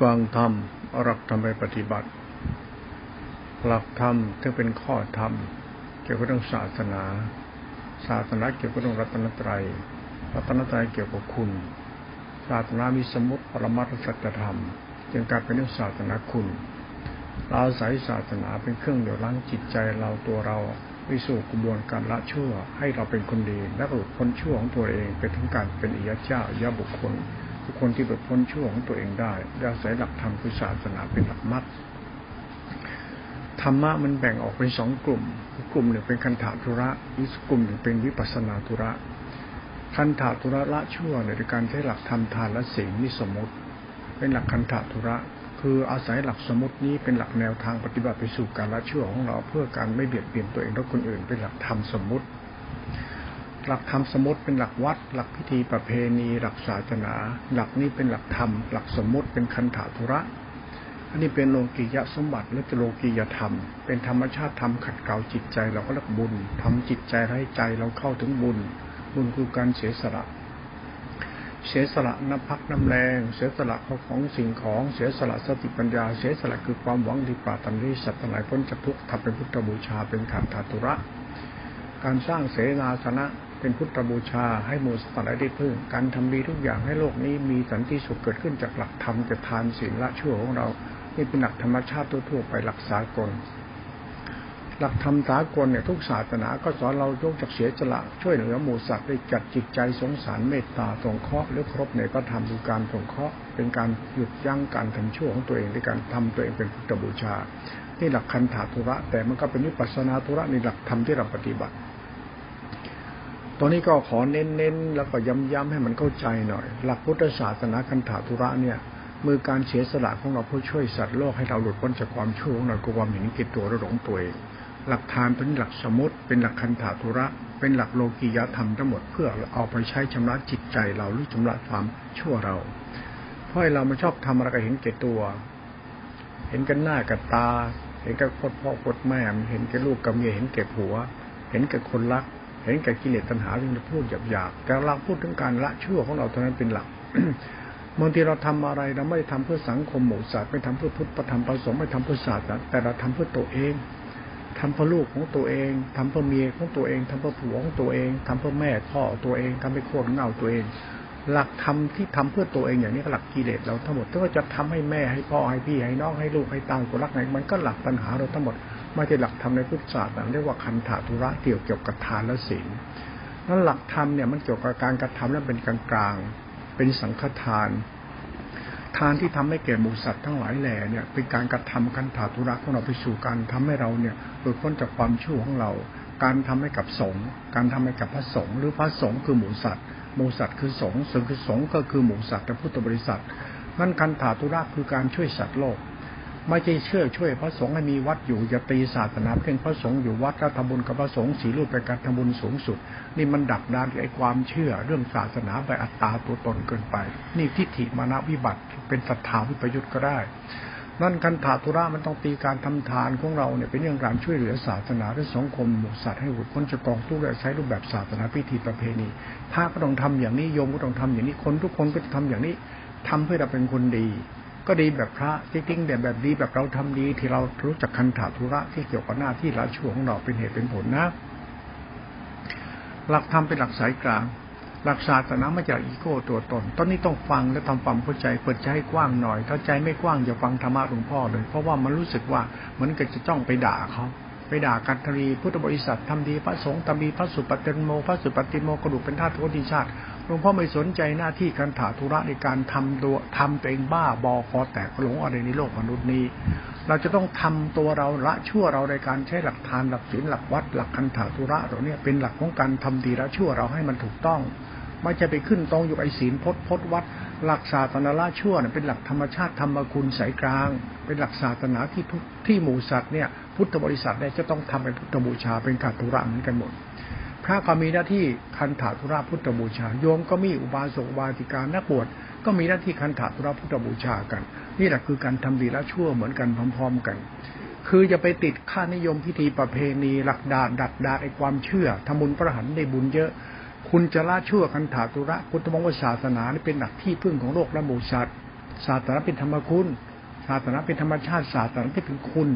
ฟังธรรมหลักธรรมไปปฏิบัติ หลักธรรมที่เป็นข้อธรรม เกี่ยวกับเรื่องศาสนา ศาสนาเกี่ยวกับเรื่องรัตนตรัย รัตนตรัยเกี่ยวกับคุณ ศาสนามีสมุติปรมัตถสัจธรรม จึงการเป็นเรื่องศาสนาคุณ เราอาศัยศาสนาเป็นเครื่องเดี่ยวล้างจิตใจเราตัวเราไปสู่กระบวนการละชั่วให้เราเป็นคนดีและหลุดพ้นชั่วของตัวเองไปถึงการเป็นอิยเจ้าอิยบุคคล คคลที่หลุดพ้นชั่วของตัวเองได้อาศัยหลักธรรมคือศาสนาเป็นหลักมัดธรรมะมันแบ่งออกเป็นสองกลุ่ม กลุ่มหนึ่งเป็นคันธาธุระอีกกลุ่มหนึ่งเป็นวิปัสนาธุระ คันธาธุระละชั่วในการใช้หลักธรรมทานและศีลนี่สมมติ เป็นหลักคันธาธุระ คืออาศัยหลักสมมตินี้เป็นหลักแนวทางปฏิบัติไปสู่การละชั่วของเราเพื่อการไม่เบียดเบียนตัวเองและคนอื่น เป็นหลักธรรมสมมติ หลักธรรมสมมติเป็นหลักวัด หลักพิธีประเพณี หลักศาสนา หลักนี้เป็นหลักธรรม หลักสมมติเป็นคันถาธุระ อันนี้เป็นโลกียะสมบัติและโลกียธรรม เป็นธรรมชาติธรรมขัดเกลาจิตใจเราก็เรียกบุญทำจิตใจให้ใจเราเข้าถึงบุญ บุญคือการเสียสละเสียสละน้ำพักน้ำแรง เสียสละของของสิ่งของ เสียสละสติปัญญา เสียสละคือความหวังดีปราตันรีสัตว์ทั้งหลายพ้นจากทุกข์ทำเป็นพุทธบูชาเป็นขันธาตุระ การสร้างเสนาสนะ เป็นพุทธบูชาให้มูสัตว์ได้พึ่ง การทำดีทุกอย่างให้โลกนี้มีสันติสุขเกิดขึ้นจากหลักธรรมจะทานศีลละชั่วของเรา นี่เป็นหลักธรรมชาติทั่วไปหลักสากล หลักธรรมสากลเนี่ยทุกศาสนาก็สอนเรายกจากเสียจละช่วยเหลือหมูสัตว์ได้จัดจิตใจสงสารเมตตาสงเคราะห์หรือครบในพระธรรมดูการสงเคราะห์เป็นการหยุดยั้งการทำชั่วของตัวเองในการทำตัวเองเป็นพุทธบูชานี่หลักคันถาธุระแต่มันก็เป็นวิปัสนาธุระในหลักธรรมที่เราปฏิบัติ ตอนนี้ก็ขอเน้นๆแล้วก็ย้ำๆให้มันเข้าใจหน่อย หลักพุทธศาสนาคันถาธุระเนี่ยมือการเสียสละของเราเพื่อช่วยสัตว์โลกให้เราหลุดพ้นจากความชั่วของเราความเห็นกิจตัวระหลงตัวเองหลักทานเป็นหลักสมุติเป็นหลักคันถาธุระ เป็นหลักโลกียธรรมทั้งหมดเพื่อเอาไปใช้ชำระจิตใจเราหรือชำระความชั่วเรา เพราะเราไม่ชอบทำอะไรก็เห็นเก่ตัว เห็นกันหน้ากับตา เห็นกับพ่อพ่อแม่เห็นแก่ลูกกับเมียเห็นแก่ผัว เห็นกับคนรัก เห็นแก่กิเลสตัณหาที่เราพูดหยาบๆแต่เราพูดถึงการละชั่วของเราเท่านั้นเป็นหลักบางทีเราทำอะไรเราไม่ได้ทำเพื่อสังคมหมู่สัตว์ไม่ทำเพื่อพุทธประธรรมประสงค์ไม่ทำเพื่อศาสนาแต่เราทำเพื่อตัวเองทำเพื่อลูกของตัวเองทำเพื่อเมียของตัวเองทำเพื่อผัวของตัวเองทำเพื่อแม่พ่อตัวเองทำให้โคตรเงาตัวเอง หลักธรรมที่ทำเพื่อตัวเองอย่างนี้ก็หลักกิเลสเราทั้งหมดถ้าจะทำให้แม่ให้พ่อให้พี่ให้น้องให้ลูกให้ตาตัวรักไหนมันก็หลักปัญหาเราทั้งหมด ไม่ใช่หลักธรรมในพุทธศาสนาเรียกว่าคันถาธุระเกี่ยวเกี่ยวกับทานและศีลนั้นหลักธรรมเนี่ยมันเกี่ยวกับการกระทำแล้วเป็นกลางกลางเป็นสังฆทาน ทานที่ทำให้แก่หมูสัตว์ทั้งหลายแหล่เนี่ยเป็นการกระทำคันถาธุระของเราไปสู่การทำให้เราเนี่ยหลุดพ้นจากความชั่วของเรา การทำให้กับสงฆ์การทำให้กับพระสงฆ์หรือพระสงฆ์คือหมูสัตว์หมูสัตว์คือสงฆ์สงฆ์คือสงฆ์ก็คือหมูสัตว์แต่พุทธบริษัทนั่นคันถาธุระคือการช่วยสัตว์โลก ไม่ใช่เชื่อช่วยพระสงฆ์ให้มีวัดอยู่อย่าตีศาสนาเพียงพระสงฆ์อยู่วัดก็ทำบุญกับพระสงฆ์สีรูปเป็นการทำบุญสูงสุด นี่มันดักดานไอ้ความเชื่อเรื่องศาสนาไปอัตตาตัวตนเกินไป นี่ทิฏฐิมานะวิบัติเป็นศรัทธาวิปยุทธ์ก็ได้นั่นกันถาธุระมันต้องตีการทำทานของเราเนี่ยเป็นเรื่องการช่วยเหลือศาสนาและสังคมหมู่สัตว์ให้หลุดพ้นจากกองทุกข์และใช้รูปแบบศาสนาพิธีประเพณีพระก็ต้องทำอย่างนี้โยมก็ต้องทำอย่างนี้คนทุกคนก็จะทำอย่างนี้ทำเพื่อเราเป็นคนดี ก็ดีแบบพระจริงๆแต่แบบดีแบบเราทำดี ที่เรารู้จักคันถาธุระที่เกี่ยวกับหน้าที่ละชั่วของเราเป็นเหตุเป็นผลนะ หลักธรรมเป็นหลักสายกลาง หลักศาสนามาจากอีโก้ตัวตน ตอนนี้ต้องฟังและทำความเข้าใจเปิดใจให้กว้างหน่อย ถ้าใจไม่กว้างอย่าฟังธรรมะหลวงพ่อเลย เพราะว่ามันรู้สึกว่าเหมือนกับจะจ้องไปด่าเขาไปด่ากันทรีพุทธบริษัททำดีพระสงฆ์ทำดีพระสุปฏิโมพระสุปฏิโมกระดูกเป็นธาตุโทติชาติ หลวงพ่อไม่สนใจหน้าที่การถาธุระในการทำตัวทำตัวเองบ้าบอคอแตกหลงอะไรในโลกมนุษย์นี้ เราจะต้องทำตัวเราละชั่วเราในการใช้หลักทานหลักศีลหลักวัดหลักคันถาธุระเราเนี่ยเป็นหลักของการทำดีละชั่วเราให้มันถูกต้องไม่จะไปขึ้นตรงอยู่ไอศีลพจน์พจน์วัด หลักศาสนาละชั่วเนี่ยเป็นหลักธรรมชาติธรรมคุณสายกลาง เป็นหลักศาสนาที่ทุกที่หมู่สัตว์เนี่ยพุทธบริษัทเนี่ยจะต้องทำเป็นพุทธบูชาเป็นขัดธุระเหมือนกันหมด ระก็มีหน้าที่คันถาธุระพุทธบูชา โยมก็มีอุบาสกอุบาสิกานักบวชก็มีหน้าที่คันถาธุระพุทธบูชากัน นี่แหละคือการทำดีละชั่วเหมือนกันพร้อม ๆ กัน คือจะไปติดค่านิยมพิธีประเพณีหลักดาดัดดาไอความเชื่อทำบุญประหันได้บุญเยอะ คุณจะละชั่วคันถาธุระพุทธมงคลศาสนานี่เป็นหลักที่พึ่งของโลกและหมู่สัตว์ศาสนาเป็นธรรมคุณศาสนาเป็นธรรมชาติศาสนาเป็นคุณ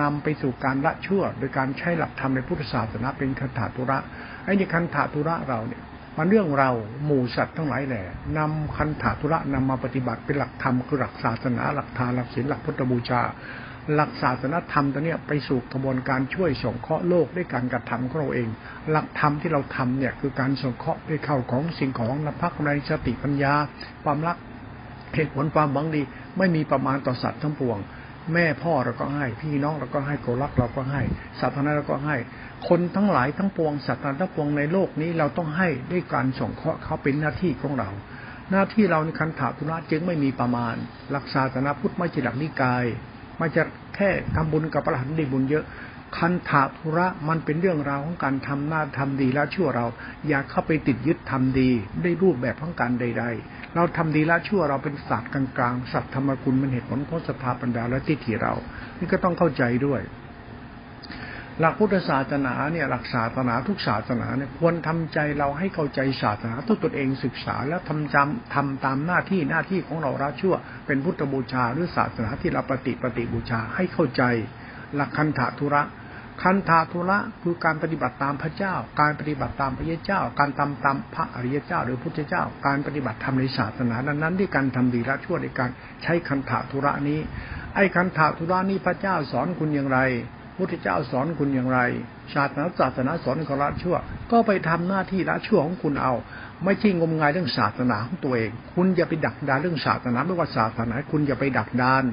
นำไปสู่การละชั่ว โดยการใช้หลักธรรมในพุทธศาสนาเป็นคันถาตุระไอ้ในคันถาตุระเราเนี่ยมันเรื่องเราหมู่สัตว์ทั้งหลายแหละนำคันถาตุระนำมาปฏิบัติเป็นหลักธรรมคือหลักศาสนา หลักทานหลักศีลหลักพุทธบูชา หลักศาสนธรรมตัวเนี้ยไปสู่กระบวนการช่วยสงเคราะห์โลกด้วยการกระทำของเราเอง หลักธรรมที่เราทำเนี่ยคือการสงเคราะห์ด้วยเข้าของสิ่งของนภักในสติปัญญา ความรักเหตุผลความหวังดี ไม่มีประมาณต่อสัตว์ทั้งปวง แม่พ่อเราก็ให้ พี่น้องเราก็ให้โกรักเราก็ให้สัตว์ทั้งนั้นเราก็ให้ คนทั้งหลายทั้งปวงสัตว์ทั้งปวงในโลกนี้เราต้องให้ด้วยการส่งเคราะห์เขาเป็นหน้าที่ของเรา หน้าที่เราในคันถาธุระจึงไม่มีประมาณ หลักศาสนาพุทธไม่ใช่หลักนิกายไม่จะแค่ทำบุญกับพระหันได้บุญเยอะ คันถาธุระมันเป็นเรื่องราวของการทำหน้าทำดีแล้วชั่วเรา อย่าเข้าไปติดยึดทำดีได้รูปแบบของการใด เราทำดีแล้วชั่วเราเป็นศาสตร์กลางๆสัตว์ธรรมกุลมันเหตุผลของสถาปัญญาและทิฏฐิเรา นี่ก็ต้องเข้าใจด้วย หลักพุทธศาสนาเนี่ยหลักศาสนาทุกศาสนาเนี่ยควรทำใจเราให้เข้าใจศาสนาตัวตนเองศึกษาแล้วทำจำทำตามหน้าที่หน้าที่ของเราละชั่ว เป็นพุทธบูชาหรือศาสนาที่เราปฏิปฏิบูชาให้เข้าใจ หลักคันธาธุระ คันธาธุระคือการปฏิบัติตามพระเจ้า การปฏิบัติตามพระเจ้า การทำตามพระอริยเจ้า หรือพุทธเจ้า การปฏิบัติธรรมในศาสนานั้นๆด้วยการทำดีละชั่วในการใช้คันธาธุระนี้ ไอ้คันธาธุระนี้พระเจ้าสอนคุณอย่างไร พุทธเจ้าสอนคุณอย่างไร ศาสนาศาสนาสอนคุณละชั่ว ก็ไปทำหน้าที่ละชั่วของคุณเอา ไม่ใช่งมงายเรื่องศาสนาของตัวเอง คุณอย่าไปดักดานเรื่องศาสนาไม่ว่าศาสนาคุณอย่าไปดักดาน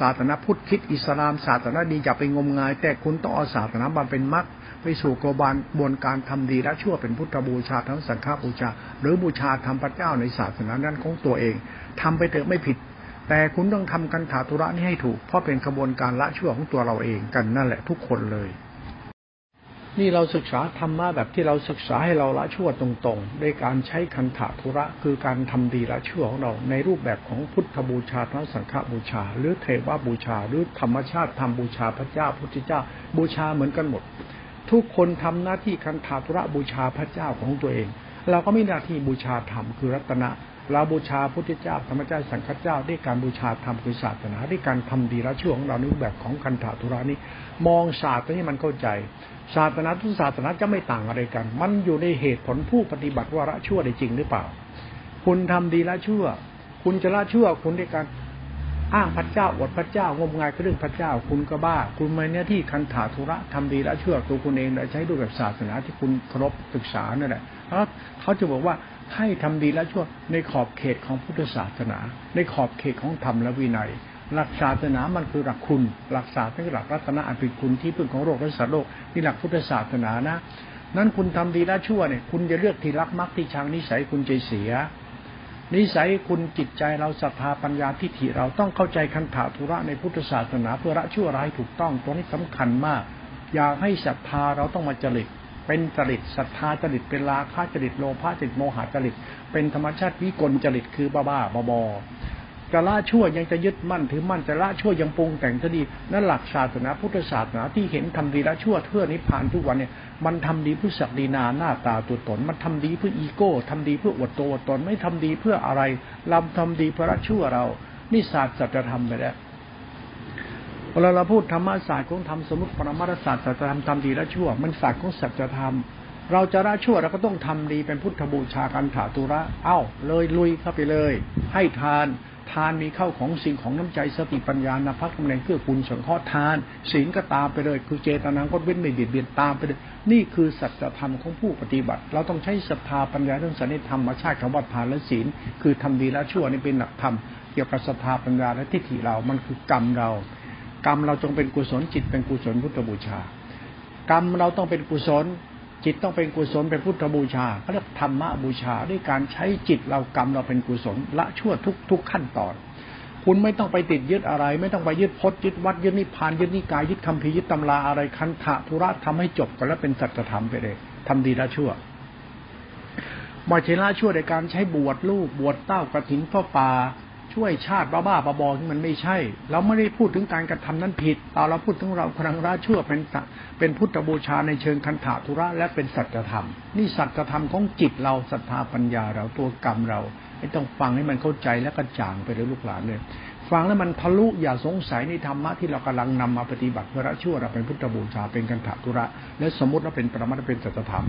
ศาสนาพุทธคิดอิสลามศาสนาดีอย่าไปงมงาย แต่คุณต้องเอาศาสนามาเป็นมรรคไปสู่กบานบนการทำดีและชั่วเป็นพุทธบูชาทั้งสังฆบูชา หรือบูชาธรรมพระเจ้าในศาสนานั้นของตัวเองทำไปเถอะไม่ผิด แต่คุณต้องทำกันถาธุระนี้ให้ถูก เพราะเป็นกระบวนการละชั่วของตัวเราเองกันนั่นแหละทุกคนเลย นี่เราศึกษาธรรมะแบบที่เราศึกษาให้เราละชั่วตรงๆด้วยการใช้คันถาธุระ คือการทำดีละชั่วของเรา ในรูปแบบของพุทธบูชาทั้งสังฆบูชา หรือเทวบูชา หรือธรรมชาติทำบูชาพระเจ้าพุทธเจ้า บูชาเหมือนกันหมด ทุกคนทำหน้าที่คันถาธุระบูชาพระเจ้าของตัวเอง เราก็มีหน้าที่บูชาธรรมคือรัตนะเราบูชาพุทธเจ้าธรรมเจ้าสังฆเจ้าด้วยการบูชาธรรมคือศาสนาด้วยการทำดีละชั่วของเราในรูปแบบของคันถาธุระนี้ มองศาสตร์นี้มันเข้าใจ ศาสนาทุกศาสนาจะไม่ต่างอะไรกัน มันอยู่ในเหตุผลผู้ปฏิบัติว่าละชั่วได้จริงหรือเปล่า คุณทำดีละชั่ว คุณจะละชั่วคุณด้วยการอ้างพระเจ้าอดพระเจ้างมงายเรื่องพระเจ้า คุณก็บ้า คุณมาเนี่ยที่คันถาธุระทำดีละชั่วตัวคุณเองและใช้รูปแบบศาสนาที่คุณเคารพศึกษานั่นแหละเพราะเขาจะบอกว่าให้ทำดีและชั่วในขอบเขตของพุทธศาสนา ในขอบเขตของธรรมและวินัย หลักศาสนามันคือหลักคุณ หลักศาสนาคือหลักรัตนะอันเป็นคุณที่พึ่งของโลกและสัตว์โลกนี่หลักพุทธศาสนานะนั้นคุณทำดีละชั่วเนี่ยคุณจะเลือกที่รักมักที่ชังนิสัยคุณใจเสีย นิสัยคุณจิตใจเราศรัทธาปัญญาทิฏฐิเราต้องเข้าใจคันถาธุระในพุทธศาสนาเพื่อละชั่วร้ายถูกต้องตรงนี้สำคัญมาก อยากให้ศรัทธาเราต้องมาจริตเป็นจริตศรัทธาจริตเป็นราคะจริตโลภะจริตโมหะจริตเป็นธรรมชาติวิกลจริตคือบ้าบ้าบอบอ จะละชั่วยังจะยึดมั่นถือมั่นจะละชั่วยังปรุงแต่งซะดีนั่นหลักศาสนาพุทธศาสนาที่เห็นทำดีละชั่วเพื่อนิพพานทุกวันเนี่ยมันทำดีเพื่อศักดินาหน้าตาตัวตน มันทำดีเพื่ออีโก้ทำดีเพื่ออวดตัวตนไม่ทำดีเพื่ออะไรเราทำดีเพื่อละชั่วเรา นี่ศาสตร์สัจธรรมไปแล้วเวลาเราพูดธรรมศาสตร์ของธรรมสมมติปรมาศาสตร์สัจธรรมทำดีละชั่ว มันศาสตร์ของสัจธรรม เราจะละชั่วเราก็ต้องทำดีเป็นพุทธบูชากันถาตุระ เอ้า เลยลุยเข้าไปเลย ให้ทาน ทานมีเข้าของสิ่งของน้ำใจสติปัญญานภักตำแหน่งเพื่อคุณสงเคราะห์ทานศีลก็ตามไปเลย คือเจตนางก็เว้นไม่เบียดเบียนตามไปเลย นี่คือสัจธรรมของผู้ปฏิบัติ เราต้องใช้ศรัทธาปัญญาเรื่องสันนิธรรมมาชาติคำว่าทานและศีล คือทำดีและชั่วนี่เป็นหลักธรรมเกี่ยวกับศรัทธาปัญญาและทิฏฐิเรา มันคือกรรมเรา กรรมเราจงเป็นกุศลจิตเป็นกุศลพุทธบูชา กรรมเราต้องเป็นกุศล จิตต้องเป็นกุศลเป็นพุทธบูชาเขาเรียกธรรมบูชาด้วยการใช้จิตเรากรรมเราเป็นกุศลละชั่วทุกทุกขั้นตอน คุณไม่ต้องไปติดยึดอะไร ไม่ต้องไปยึดพจน์ยึดวัดยึดนิพพานยึดนิกายยึดคำพียึดตำราอะไรคันธะธุระทำให้จบกันแล้วเป็นสัจธรรมไปเลยทำดีละชั่วมาเชละชั่วในการใช้บวชลูกบวชเต้ากระถินพ่อป่า ช่วยชาติบ้าๆบอๆที่มันไม่ใช่ เราไม่ได้พูดถึงการกระทำนั้นผิดเราเราพูดถึงเราครังราชั่วเป็นเป็นพุทธบูชาในเชิงคันถาธุระและเป็นสัจธรรม นี่สัจธรรมของจิตเราศรัทธาปัญญาเราตัวกรรมเราไม่ต้องฟังให้มันเข้าใจและกระจ่างไปเลยลูกหลานเลย ฟังแล้วมันทะลุอย่าสงสัยในธรรมะที่เรากำลังนำมาปฏิบัติเพื่อละชั่วเราเป็นพุทธบูชาเป็นกันถาธุระ และสมมติว่าเป็นปรมัตเป็นสัจธรรม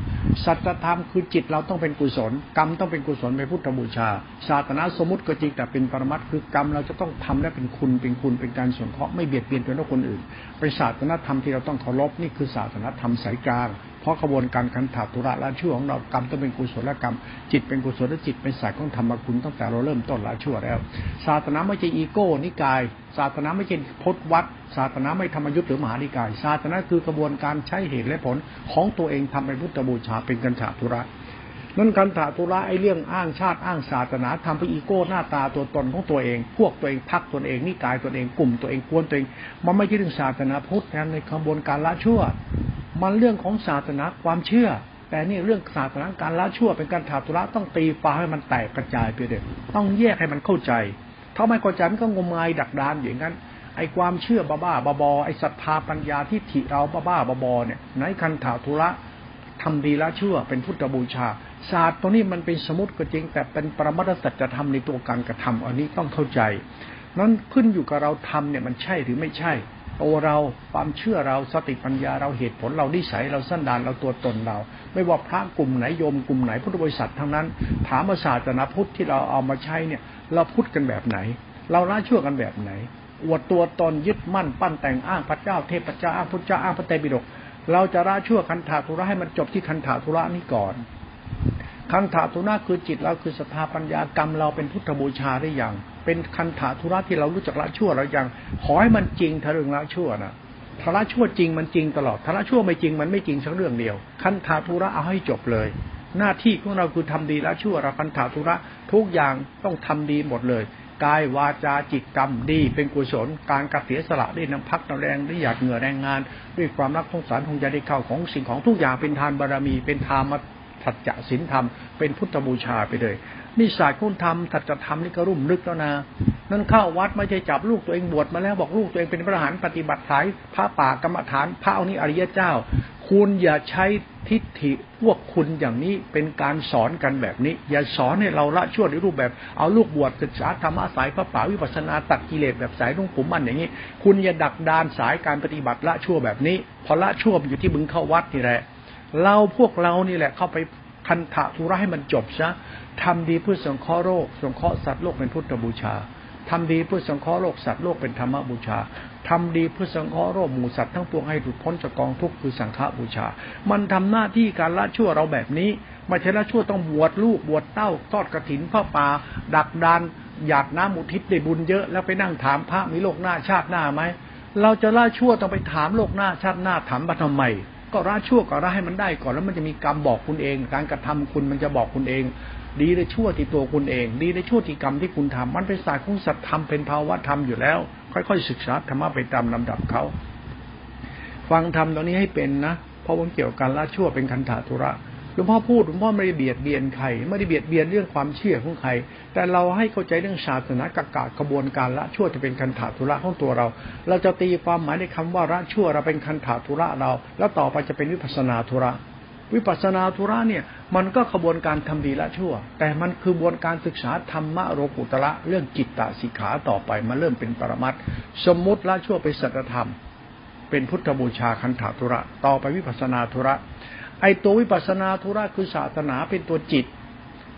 สัจธรรมคือจิตเราต้องเป็นกุศล กรรมต้องเป็นกุศลเป็นพุทธบูชาศาสนาสมมติก็จริงแต่เป็นปรมัตคือกรรมเราจะต้องทำและเป็นคุณเป็นคุณเป็นการสงเคราะห์ไม่เบียดเบียนตัวคนอื่นเป็นศาสนาธรรมที่เราต้องเคารพนี่คือศาสนาธรรมสายกลาง เพราะกระบวนการคันถาตุระละชั่วของเรากรรมต้องเป็นกุศลกรรม จิตเป็นกุศลและจิตเป็นสายของธรรมคุณตั้งแต่เราเริ่มต้นละชั่วแล้ว ศาสนาไม่ใช่อีโก้นิกาย ศาสนาไม่ใช่พจนวัด ศาสนาไม่ธรรมยุทธ์หรือมหานิกาย ศาสนาคือกระบวนการใช้เหตุและผลของตัวเองทำเป็นพุทธบูชาเป็นกันถาตุระนั่นการถาตุระไอ้เรื่องอ้างชาติอ้างศาสนาทำไปอีโก้หน้าตาตัวตนของตัวเอง พวกตัวเองพักตัวเองนิกายตัวเองกลุ่มตัวเองกวนตัวเอง มันไม่ใช่เรื่องศาสนาพุทธในกระบวนการละชั่ว มันเรื่องของศาสนาความเชื่อ แต่นี่เรื่องศาสนาการละชั่วเป็นการถาตุระต้องตีฟ้าให้มันแตกกระจายไปเด็ดต้องแยกให้มันเข้าใจ ถ้าไม่เข้าใจมันก็งมงายดักดานอย่างนั้นไอ้ความเชื่อบ้าบ้าบอไอ้ศรัทธาปัญญาที่ถิเราบ้าบ้าบอเนี่ยในคันถาธุระทำดีละชั่วเป็นพุทธบูชา ศาสตร์ตัวนี้มันเป็นสมุติก็จริง แต่เป็นปรมัตสัจธรรมในตัวการกระทำอันนี้ต้องเข้าใจ นั้นขึ้นอยู่กับเราทำเนี่ยมันใช่หรือไม่ใช่ ตัวเราความเชื่อเราสติปัญญาเราเหตุผลเรานิสัยเราสั้นดานเราตัวตนเรา ไม่ว่าพระกลุ่มไหนโยมกลุ่มไหนพุทธบริษัททั้งนั้น ถามศาสนาพุทธที่เราเอามาใช้เนี่ย เราพุทธกันแบบไหน เราละชั่วกันแบบไหนอวดตัวตนยึดมั่นปั้นแต่งอ้างพระเจ้าเทพเจ้าอ้างพระเจ้าอ้างพระเตปิฎกเราจะละชั่วคันถาธุระให้มันจบที่คันถาธุระนี้ก่อนคันถาธุระคือจิตเราคือศรัทธาปัญญากรรมเราเป็นพุทธบูชาได้อย่าง เป็นคันถาธุระที่เรารู้จักละชั่วเราอย่างขอให้มันจริงถ้าเรื่องละชั่วนะถ้าละชั่วจริงมันจริงตลอดถ้าละชั่วไม่จริงมันไม่จริงสักเรื่องเดียว คันถาธุระเอาให้จบเลย หน้าที่ของเราคือทำดีละชั่วเราคันถาธุระทุกอย่างต้องทำดีหมดเลยกายวาจาจิตกรรมดี เป็นกุศลการกระเสียสละด้วยน้ำพักน้ำแรงด้วยหยาดเหงื่อแรงงาน ด้วยความรักสงสารคงจะได้เข้าของสิ่งของทุกอย่างเป็นทานบารรมี เป็นธรรมสัจจะศีลธรรม เป็นพุทธบูชาไปเลย นี่ศาสตร์คุณธรรมสัดจธรรมนี่ก็รุ่มลึกแล้วนะนั่นเข้าวัดไม่ใช่จับลูกตัวเองบวชมาแล้วบอกลูกตัวเองเป็นพระหานปฏิบัติสายพระป่ากรรมฐานพระองค์นี้อริยเจ้า คุณอย่าใช้ทิฏฐิพวกคุณอย่างนี้เป็นการสอนกันแบบนี้ อย่าสอนให้เราละชั่วในรูปแบบ เอาลูกบวชศึกษาธรรมะสายพระป่าวิปัสนาตัดกิเลสแบบสายลุงผมมันอย่างนี้ คุณอย่าดักดานสายการปฏิบัติละชั่วแบบนี้ พอละชั่วอยู่ที่มึงเข้าวัดนี่แหละเราพวกเรานี่แหละเข้าไปคันถะธุระให้มันจบซะ ทำดีเพื่อสงเคราะห์โลกสงเคราะห์สัตว์โลกเป็นพุทธบูชาทำดีเพื่อสงเคราะห์โลกสัตว์โลกเป็นธรรมบูชาทำดีเพื่อสงเคราะห์โลกหมู่สัตว์ทั้งปวงให้หลุดพ้นจากกองทุกข์คือสังฆบูชา มันทำหน้าที่การละชั่วเราแบบนี้ไม่ใช่ละชั่วต้องบวชลูกบวชเต้าทอดกระถินพระป่า ดักดานหยาดน้ำอุทิศได้บุญเยอะแล้วไปนั่งถามพระมีโลกหน้าชาติหน้าไหมเราจะละชั่วต้องไปถามโลกหน้าชาติหน้าถามมาทำไมก็ละชั่วก็ละให้มันได้ก่อนแล้วมันจะมีกรรมบอกคุณเอง การกระทำคุณมันจะบอกคุณเอง ดีในชั่วที่ตัวคุณเอง ดีในชั่วที่กรรมที่คุณทำมันเป็นศาสตร์ของสัตธรรมเป็นภาวะธรรมอยู่แล้ว ค่อยๆศึกษาธรรมะไปตามลำดับเขาฟังธรรมตรงนี้ให้เป็นนะเพราะว่าเกี่ยวกับละชั่วเป็นคันธาธุระหลวงพ่อพูดหลวงพ่อไม่ได้เบียดเบียนใครไม่ได้เบียดเบียนเรื่องความเชื่อของใคร แต่เราให้เข้าใจเรื่องศาสนากากกระบวนการละชั่วจะเป็นคันถาธุระของตัวเรา เราจะตีความหมายในคำว่าละชั่วเราเป็นคันถาธุระเรา แล้วต่อไปจะเป็นวิปัสนาธุระ วิปัสนาธุระเนี่ยมันก็กระบวนการทำดีละชั่ว แต่มันคือบวนการศึกษาธรรมะโรกุตระเรื่องจิตตสิกขาต่อไปมาเริ่มเป็นปรมัตสมมุติละชั่วเป็นสัจธรรม เป็นพุทธบูชาคันถาธุระ ต่อไปวิปัสนาธุระ ไอตัววิปัสนาธุระคือศาสนาเป็นตัวจิต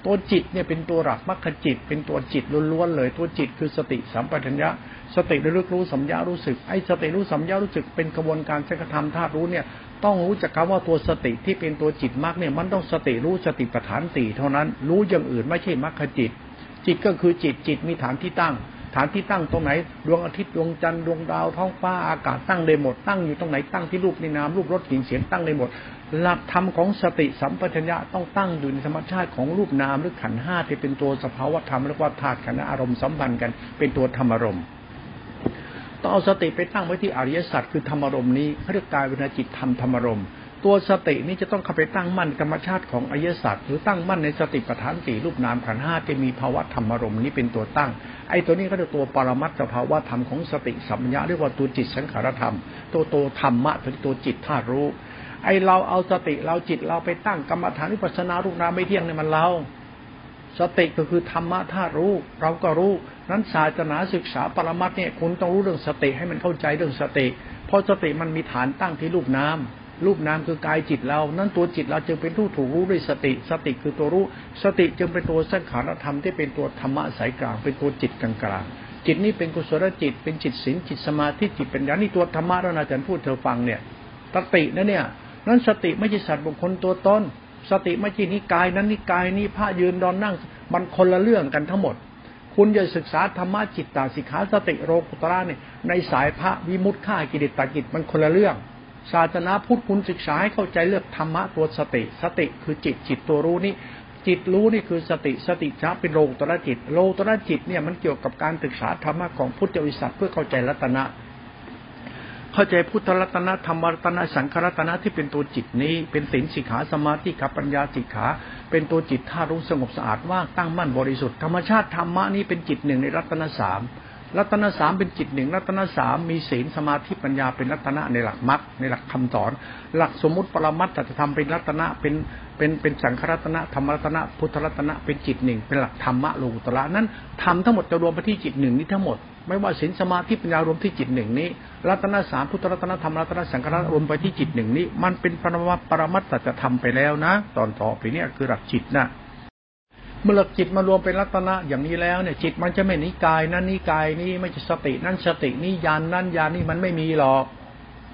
ตัวจิตเนี่ยเป็นตัวหลักมรรคจิต เป็นตัวจิตล้วนๆเลย ตัวจิตคือสติสัมปชัญญะสติระลึกรู้สัมยารู้สึกไอสติรู้สัมยารู้สึกเป็นกระบวนการใช้กระทำธาตุรู้เนี่ย ต้องรู้จักคำว่าตัวสติที่เป็นตัวจิตมรรคเนี่ยมันต้องสติรู้สติปัฏฐานตีเท่านั้น รู้อย่างอื่นไม่ใช่มรรคจิต จิตก็คือจิตจิตมีฐานที่ตั้ง ฐานที่ตั้งตรงไหน ดวงอาทิตย์ดวงจันทร์ดวงดาวท้องฟ้าอากาศตั้งได้หมดตั้งอยู่ตรงไหนตั้งที่รูปในนามรูปรสกลิ่นเสียงตั้งได้หมด หลักธรรมของสติสัมปชัญญะต้องตั้งอยู่ในธรรมชาติของรูปนามหรือขันห้าที่เป็นตัวสภาวธรรมหรือว่าธาตุขันธ์อารมณ์สัมพันธ์กันเป็นตัวธรรมอารมณ์ ต้องเอาสติไปตั้งไว้ที่อริยสัจคือธรรมรมนี้เขาเรียกกายวิญญาจิตธรรมธรรมรมตัวสตินี้จะต้องเข้าไปตั้งมั่นธรรมชาติของอริยสัจหรือตั้งมั่นในสติปัฏฐานสี่รูปนามขันห้าที่มีภาวะธรรมรมนี้เป็นตัวตั้ง ไอ้ตัวนี้ก็คือตัวปรมัตถภาวะธรรมของสติสัมยาเรียกว่าตัวจิตสังขารธรรม ตัวโตธรรมะเป็นตัวจิตธาตุรู้ไอ้เราเอาสติเราจิตเราไปตั้งกรรมฐานวิปัสสนารูปนามไม่เที่ยงในมันเรา สติก็คือธรรมะธารู้ เราก็รู้ นั้นศาสนาศึกษาปรมัตเนี่ยคุณต้องรู้เรื่องสติให้มันเข้าใจเรื่องสติเพราะสติมันมีฐานตั้งที่รูปนามรูปนามคือกายจิตเรา นั้นตัวจิตเราจึงเป็นผู้ถูกรู้ด้วยสติ สติคือตัวรู้ สติจึงเป็นตัวสังขารธรรมที่เป็นตัวธรรมะสายกลาง เป็นตัวจิตกลางกลางจิตนี้เป็นกุศลจิต เป็นจิตศีลจิตสมาธิจิตปัญญานี่ตัวธรรมะแล้วอาจารย์พูดเธอฟังเนี่ยสตินะเนี่ยนั้นสติไม่ใช่สัตว์บุคคลตัวตน สติไม่ใช่นิกายนั้นนิกายนี้พระยืนดอนนั่ง มันคนละเรื่องกันทั้งหมด คุณจะศึกษาธรรมะจิตตาสิกขาสติโรกุตระเนี่ยในสายพระวิมุตฆ่ากิเลสตากิจมันคนละเรื่อง ศาสนาพุทธคุณศึกษาให้เข้าใจเรื่องธรรมะตัวสติ สติคือจิตจิตตัวรู้นี่จิตรู้นี่คือสติสติจะเป็นโลตระจิต โลตระจิตเนี่ยมันเกี่ยวกับการศึกษาธรรมะของพุทธวิสัชเพื่อเข้าใจรัตนะ เข้าใจพุทธรัตนธรรมรัตนสังขรัตนะที่เป็นตัวจิตนี้ เป็นศีลสิกขาสมาธิกับปัญญาสิกขา เป็นตัวจิตท่ารู้สงบสะอาดว่างตั้งมั่นบริสุทธิ์ธรรมชาติธรรมะนี้เป็นจิตหนึ่งในรัตนสามรัตนสามเป็นจิตหนึ่งรัตนสามมีศีลสมาธิปัญญาเป็นรัตนะในหลักมรรคในหลักคำสอน หลักสมมุติปรมัตถจะทำเป็นรัตนะเป็นเป็นเป็นสังขรัตนะธรรมรัตนะพุทธรัตนะเป็นจิตหนึ่งเป็นหลักธรรมะโลกุตระนั้นทำทั้งหมดจะรวมไปที่จิตหนึ่งนี้ทั้งหมด ไม่ว่าศีลสมาธิปัญญารวมที่จิตหนึ่งนี้ รัตนสามพุทธรัตนธรรมรัตนสังขารรวมไปที่จิตหนึ่งนี้ มันเป็นปรมัตปรมัตถจะทำไปแล้วนะ ตอนต่อไปเนี่ยคือหลักจิตนะเมื่อหลักจิตมารวมเป็นรัตนะอย่างนี้แล้วเนี่ยจิตมันจะไม่นิกายนั้นนิกายนี้ไม่ใช่สตินั่นสตินี่ยานนั่นยานนี่มันไม่มีหรอก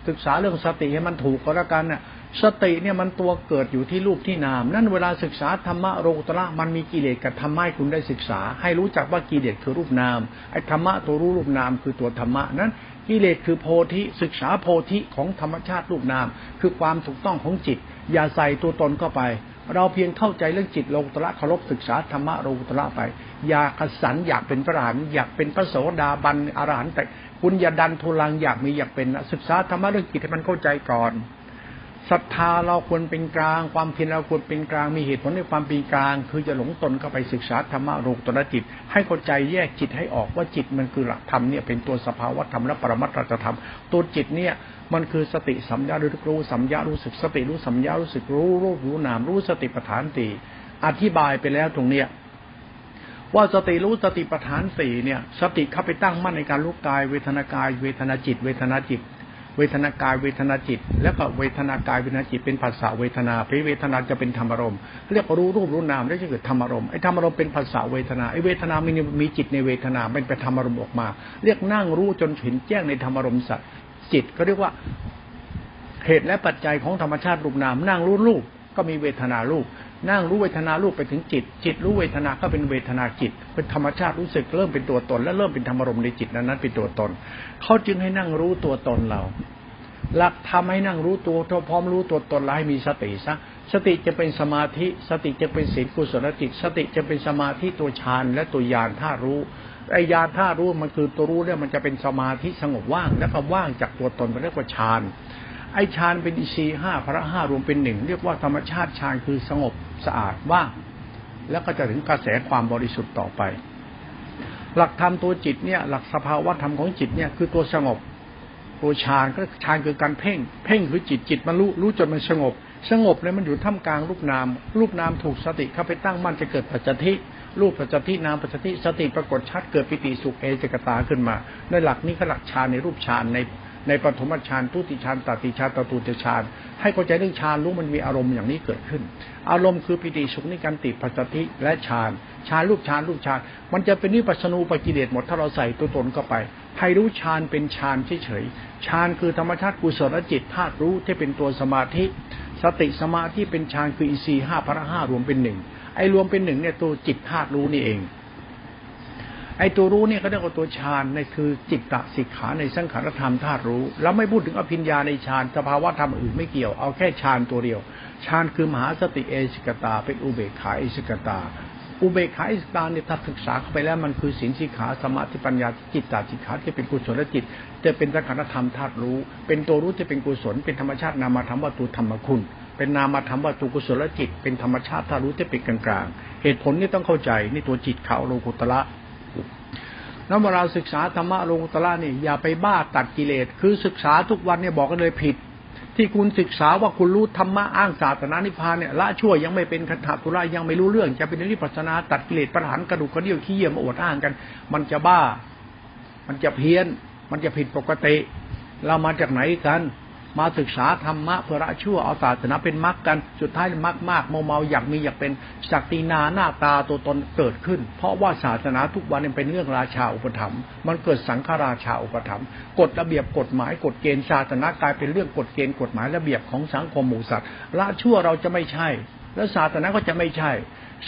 ศึกษาเรื่องสติให้มันถูกก็แล้วกันเนี่ย สติเนี่ยมันตัวเกิดอยู่ที่รูปที่นาม นั่นเวลาศึกษาธรรมะโรตระมันมีกิเลสกับธรรมะให้คุณได้ศึกษา ให้รู้จักว่ากิเลสคือรูปนามไอ้ธรรมะตัวรู้รูปนามคือตัวธรรมะนั้น กิเลสคือโพธิศึกษาโพธิของธรรมชาติรูปนาม คือความถูกต้องของจิต อย่าใส่ตัวตนเข้าไป เราเพียงเข้าใจเรื่องจิตโลกุตระเคารพศึกษาธรรมะโลกุตระไป อย่ากขสันอยากเป็นพระอรหันต์อยากเป็นพระโสดาบันอรหันต์แต่คุณอย่าดันทุลังอยากมีอยากเป็นศึกษาธรรมะเรื่องจิตให้มันเข้าใจก่อน ศรัทธาเราควรเป็นกลาง ความเพียรเราควรเป็นกลางมีเหตุผลในความเป็นกลาง คือจะหลงตนเข้าไปศึกษาธรรมะโลกตระจิต ให้เข้าใจแยกจิตให้ออกว่าจิตมันคือหลักธรรมเนี่ยเป็นตัวสภาวะธรรมและปรมัตถธรรม ตัวจิตเนี่ยมันคือสติสัมยารู้รู้สัมยารู้สึกสติรู้สัมยารู้สึกรู้รูปรู้นามรู้สติปัฏฐานตีอธิบายไปแล้วตรงเนี้ยว่าสติรู้สติปัฏฐานสี่เนี่ย สติเข้าไปตั้งมั่นในการรู้กายเวทนากาย เวทนาจิต เวทนาจิต เวทนากายเวทนาจิต แล้วก็เวทนากายเวทนาจิตเป็นภาษาเวทนาเพเวทนาจะเป็นธรรมารมเรียกรู้รูปรู้นามแล้วจะเกิดธรรมารมไอ้ธรรมารมเป็นภาษาเวทนาไอ้เวทนามีมีจิตในเวทนาเป็นไปธรรมารมออกมา เรียกนั่งรู้จนเห็นแจ้งในธรรมารมสัตว์จิตก็เรียกว่าเหตุและปัจจัยของธรรมชาติรูปนามนั่งรู้รูปก็มีเวทนารูป นั่งรู้เวทนารูปไปถึงจิต จิตรู้เวทนาก็เป็นเวทนาจิต เป็นธรรมชาติรู้สึกเริ่มเป็นตัวตน และเริ่มเป็นธรรมรมในจิตนั้นนั้นเป็นตัวตนเขาจึงให้นั่งรู้ตัวตนเราหลักทำให้นั่งรู้ตัวพร้อมรู้ตัวตนแล้วให้มีสติซะสติจะเป็นสมาธิ สติจะเป็นศีลกุศลจิต สติจะเป็นสมาธิตัวฌานและตัวญาณท่ารู้ไอ้ญาณท่ารู้มันคือตัวรู้เนี่ยมันจะเป็นสมาธิสงบว่าง แล้วก็ว่างจากตัวตนไปเรียกว่าฌาน ไอฌานเป็นอิสีห้าพระห้ารวมเป็นหนึ่งเรียกว่าธรรมชาติฌานคือสงบสะอาดว่างแล้วก็จะถึงกระแสความบริสุทธิ์ต่อไป หลักธรรมตัวจิตเนี่ย หลักสภาวะธรรมของจิตเนี่ยคือตัวสงบ ตัวฌานก็ฌานคือการเพ่ง เพ่งคือจิตจิตมันรู้รู้จนมันสงบ สงบเลยมันอยู่ท่ามกลางรูปนาม รูปนามถูกสติเข้าไปตั้งมั่นจะเกิดปัจจิรูปปัจจินามปัจจิสติปรากฏชัดเกิดปิติสุขเอจกตาขึ้นมาในหลักนี้ก็หลักฌานในรูปฌานใน ในปฐมฌานทุติฌานตติฌานตตุติฌานให้เข้าใจเรื่องฌานรู้มันมีอารมณ์อย่างนี้เกิดขึ้น อารมณ์คือปิติสุขนิการติปัสสติและฌานฌานรูปฌานรูปฌานมันจะเป็นนิปัสนูปกิเลสหมดถ้าเราใส่ตัวตนเข้าไปให้รู้ฌานเป็นฌานเฉยๆฌานคือธรรมชาติกุศลจิตธาตุรู้ที่เป็นตัวสมาธิ สติสมาธิเป็นฌานคืออินทรีย์ห้าพระห้ารวมเป็นหนึ่งไอ้รวมเป็นหนึ่งเนี่ยตัวจิตธาตุรู้นี่เอง ไอ้ตัวรู้เนี่ยก็เรียกว่าตัวฌานในคือจิตตสิกขาในสังขารธรรมธาตุรู้ แล้วไม่พูดถึงอภิญญาในฌานสภาวะธรรมอื่นไม่เกี่ยวเอาแค่ฌานตัวเดียวฌานคือมหาสติเอสิกตา เป็นอุเบกขาเอสิกตา อุเบกขาอิสตาเนี่ยถ้าศึกษาเข้าไปแล้วมันคือศีลสิขาสมาธิปัญญาจิตตาจิตขาที่เป็นกุศลจิต จะเป็นสังขารธรรมธาตุรู้ เป็นตัวรู้ที่เป็นกุศลเป็นธรรมชาตินามธรรมวัตถุธรรมคุณเป็นนามธรรมวัตถุกุศลจิต เป็นธรรมชาติธาตุรู้ที่เป็นกลางๆเหตุผลนี่ต้องเข้าใจนี่ตัวจิตเขาโลกุตละ แล้วเวลาศึกษาธรรมะลงตระนี่อย่าไปบ้าตัดกิเลส คือศึกษาทุกวันเนี่ยบอกกันเลยผิด ที่คุณศึกษาว่าคุณรู้ธรรมะอ้างศาสนานิพพานเนี่ยละชั่วยังไม่เป็นคันถาตุระยังไม่รู้เรื่อง จะเป็นนิพพานาตัดกิเลสประหารกระดูกกระเดี่ยวขี้เยี่ยมอวดอ้างกัน มันจะบ้า มันจะเพี้ยน มันจะผิดปกติ เรามาจากไหนกัน มาศึกษาธรรมะเพื่อละชั่วเอาศาสนาเป็นมรรคกันสุดท้ายมรรคมากเมาเมาอยากมีอยากเป็นศักดินาหน้าตาตัวตนเกิดขึ้น เพราะว่าศาสนาทุกวันเป็นเรื่องราชาอุปถัมภ์มันเกิดสังฆราชาอุปถัมภ์กฎระเบียบกฎหมายกฎเกณฑ์ศาสนากลายเป็นเรื่องกฎเกณฑ์กฎหมายระเบียบของสังคมหมู่สัตว์ละชั่วเราจะไม่ใช่ แล้วศาสนาก็จะไม่ใช่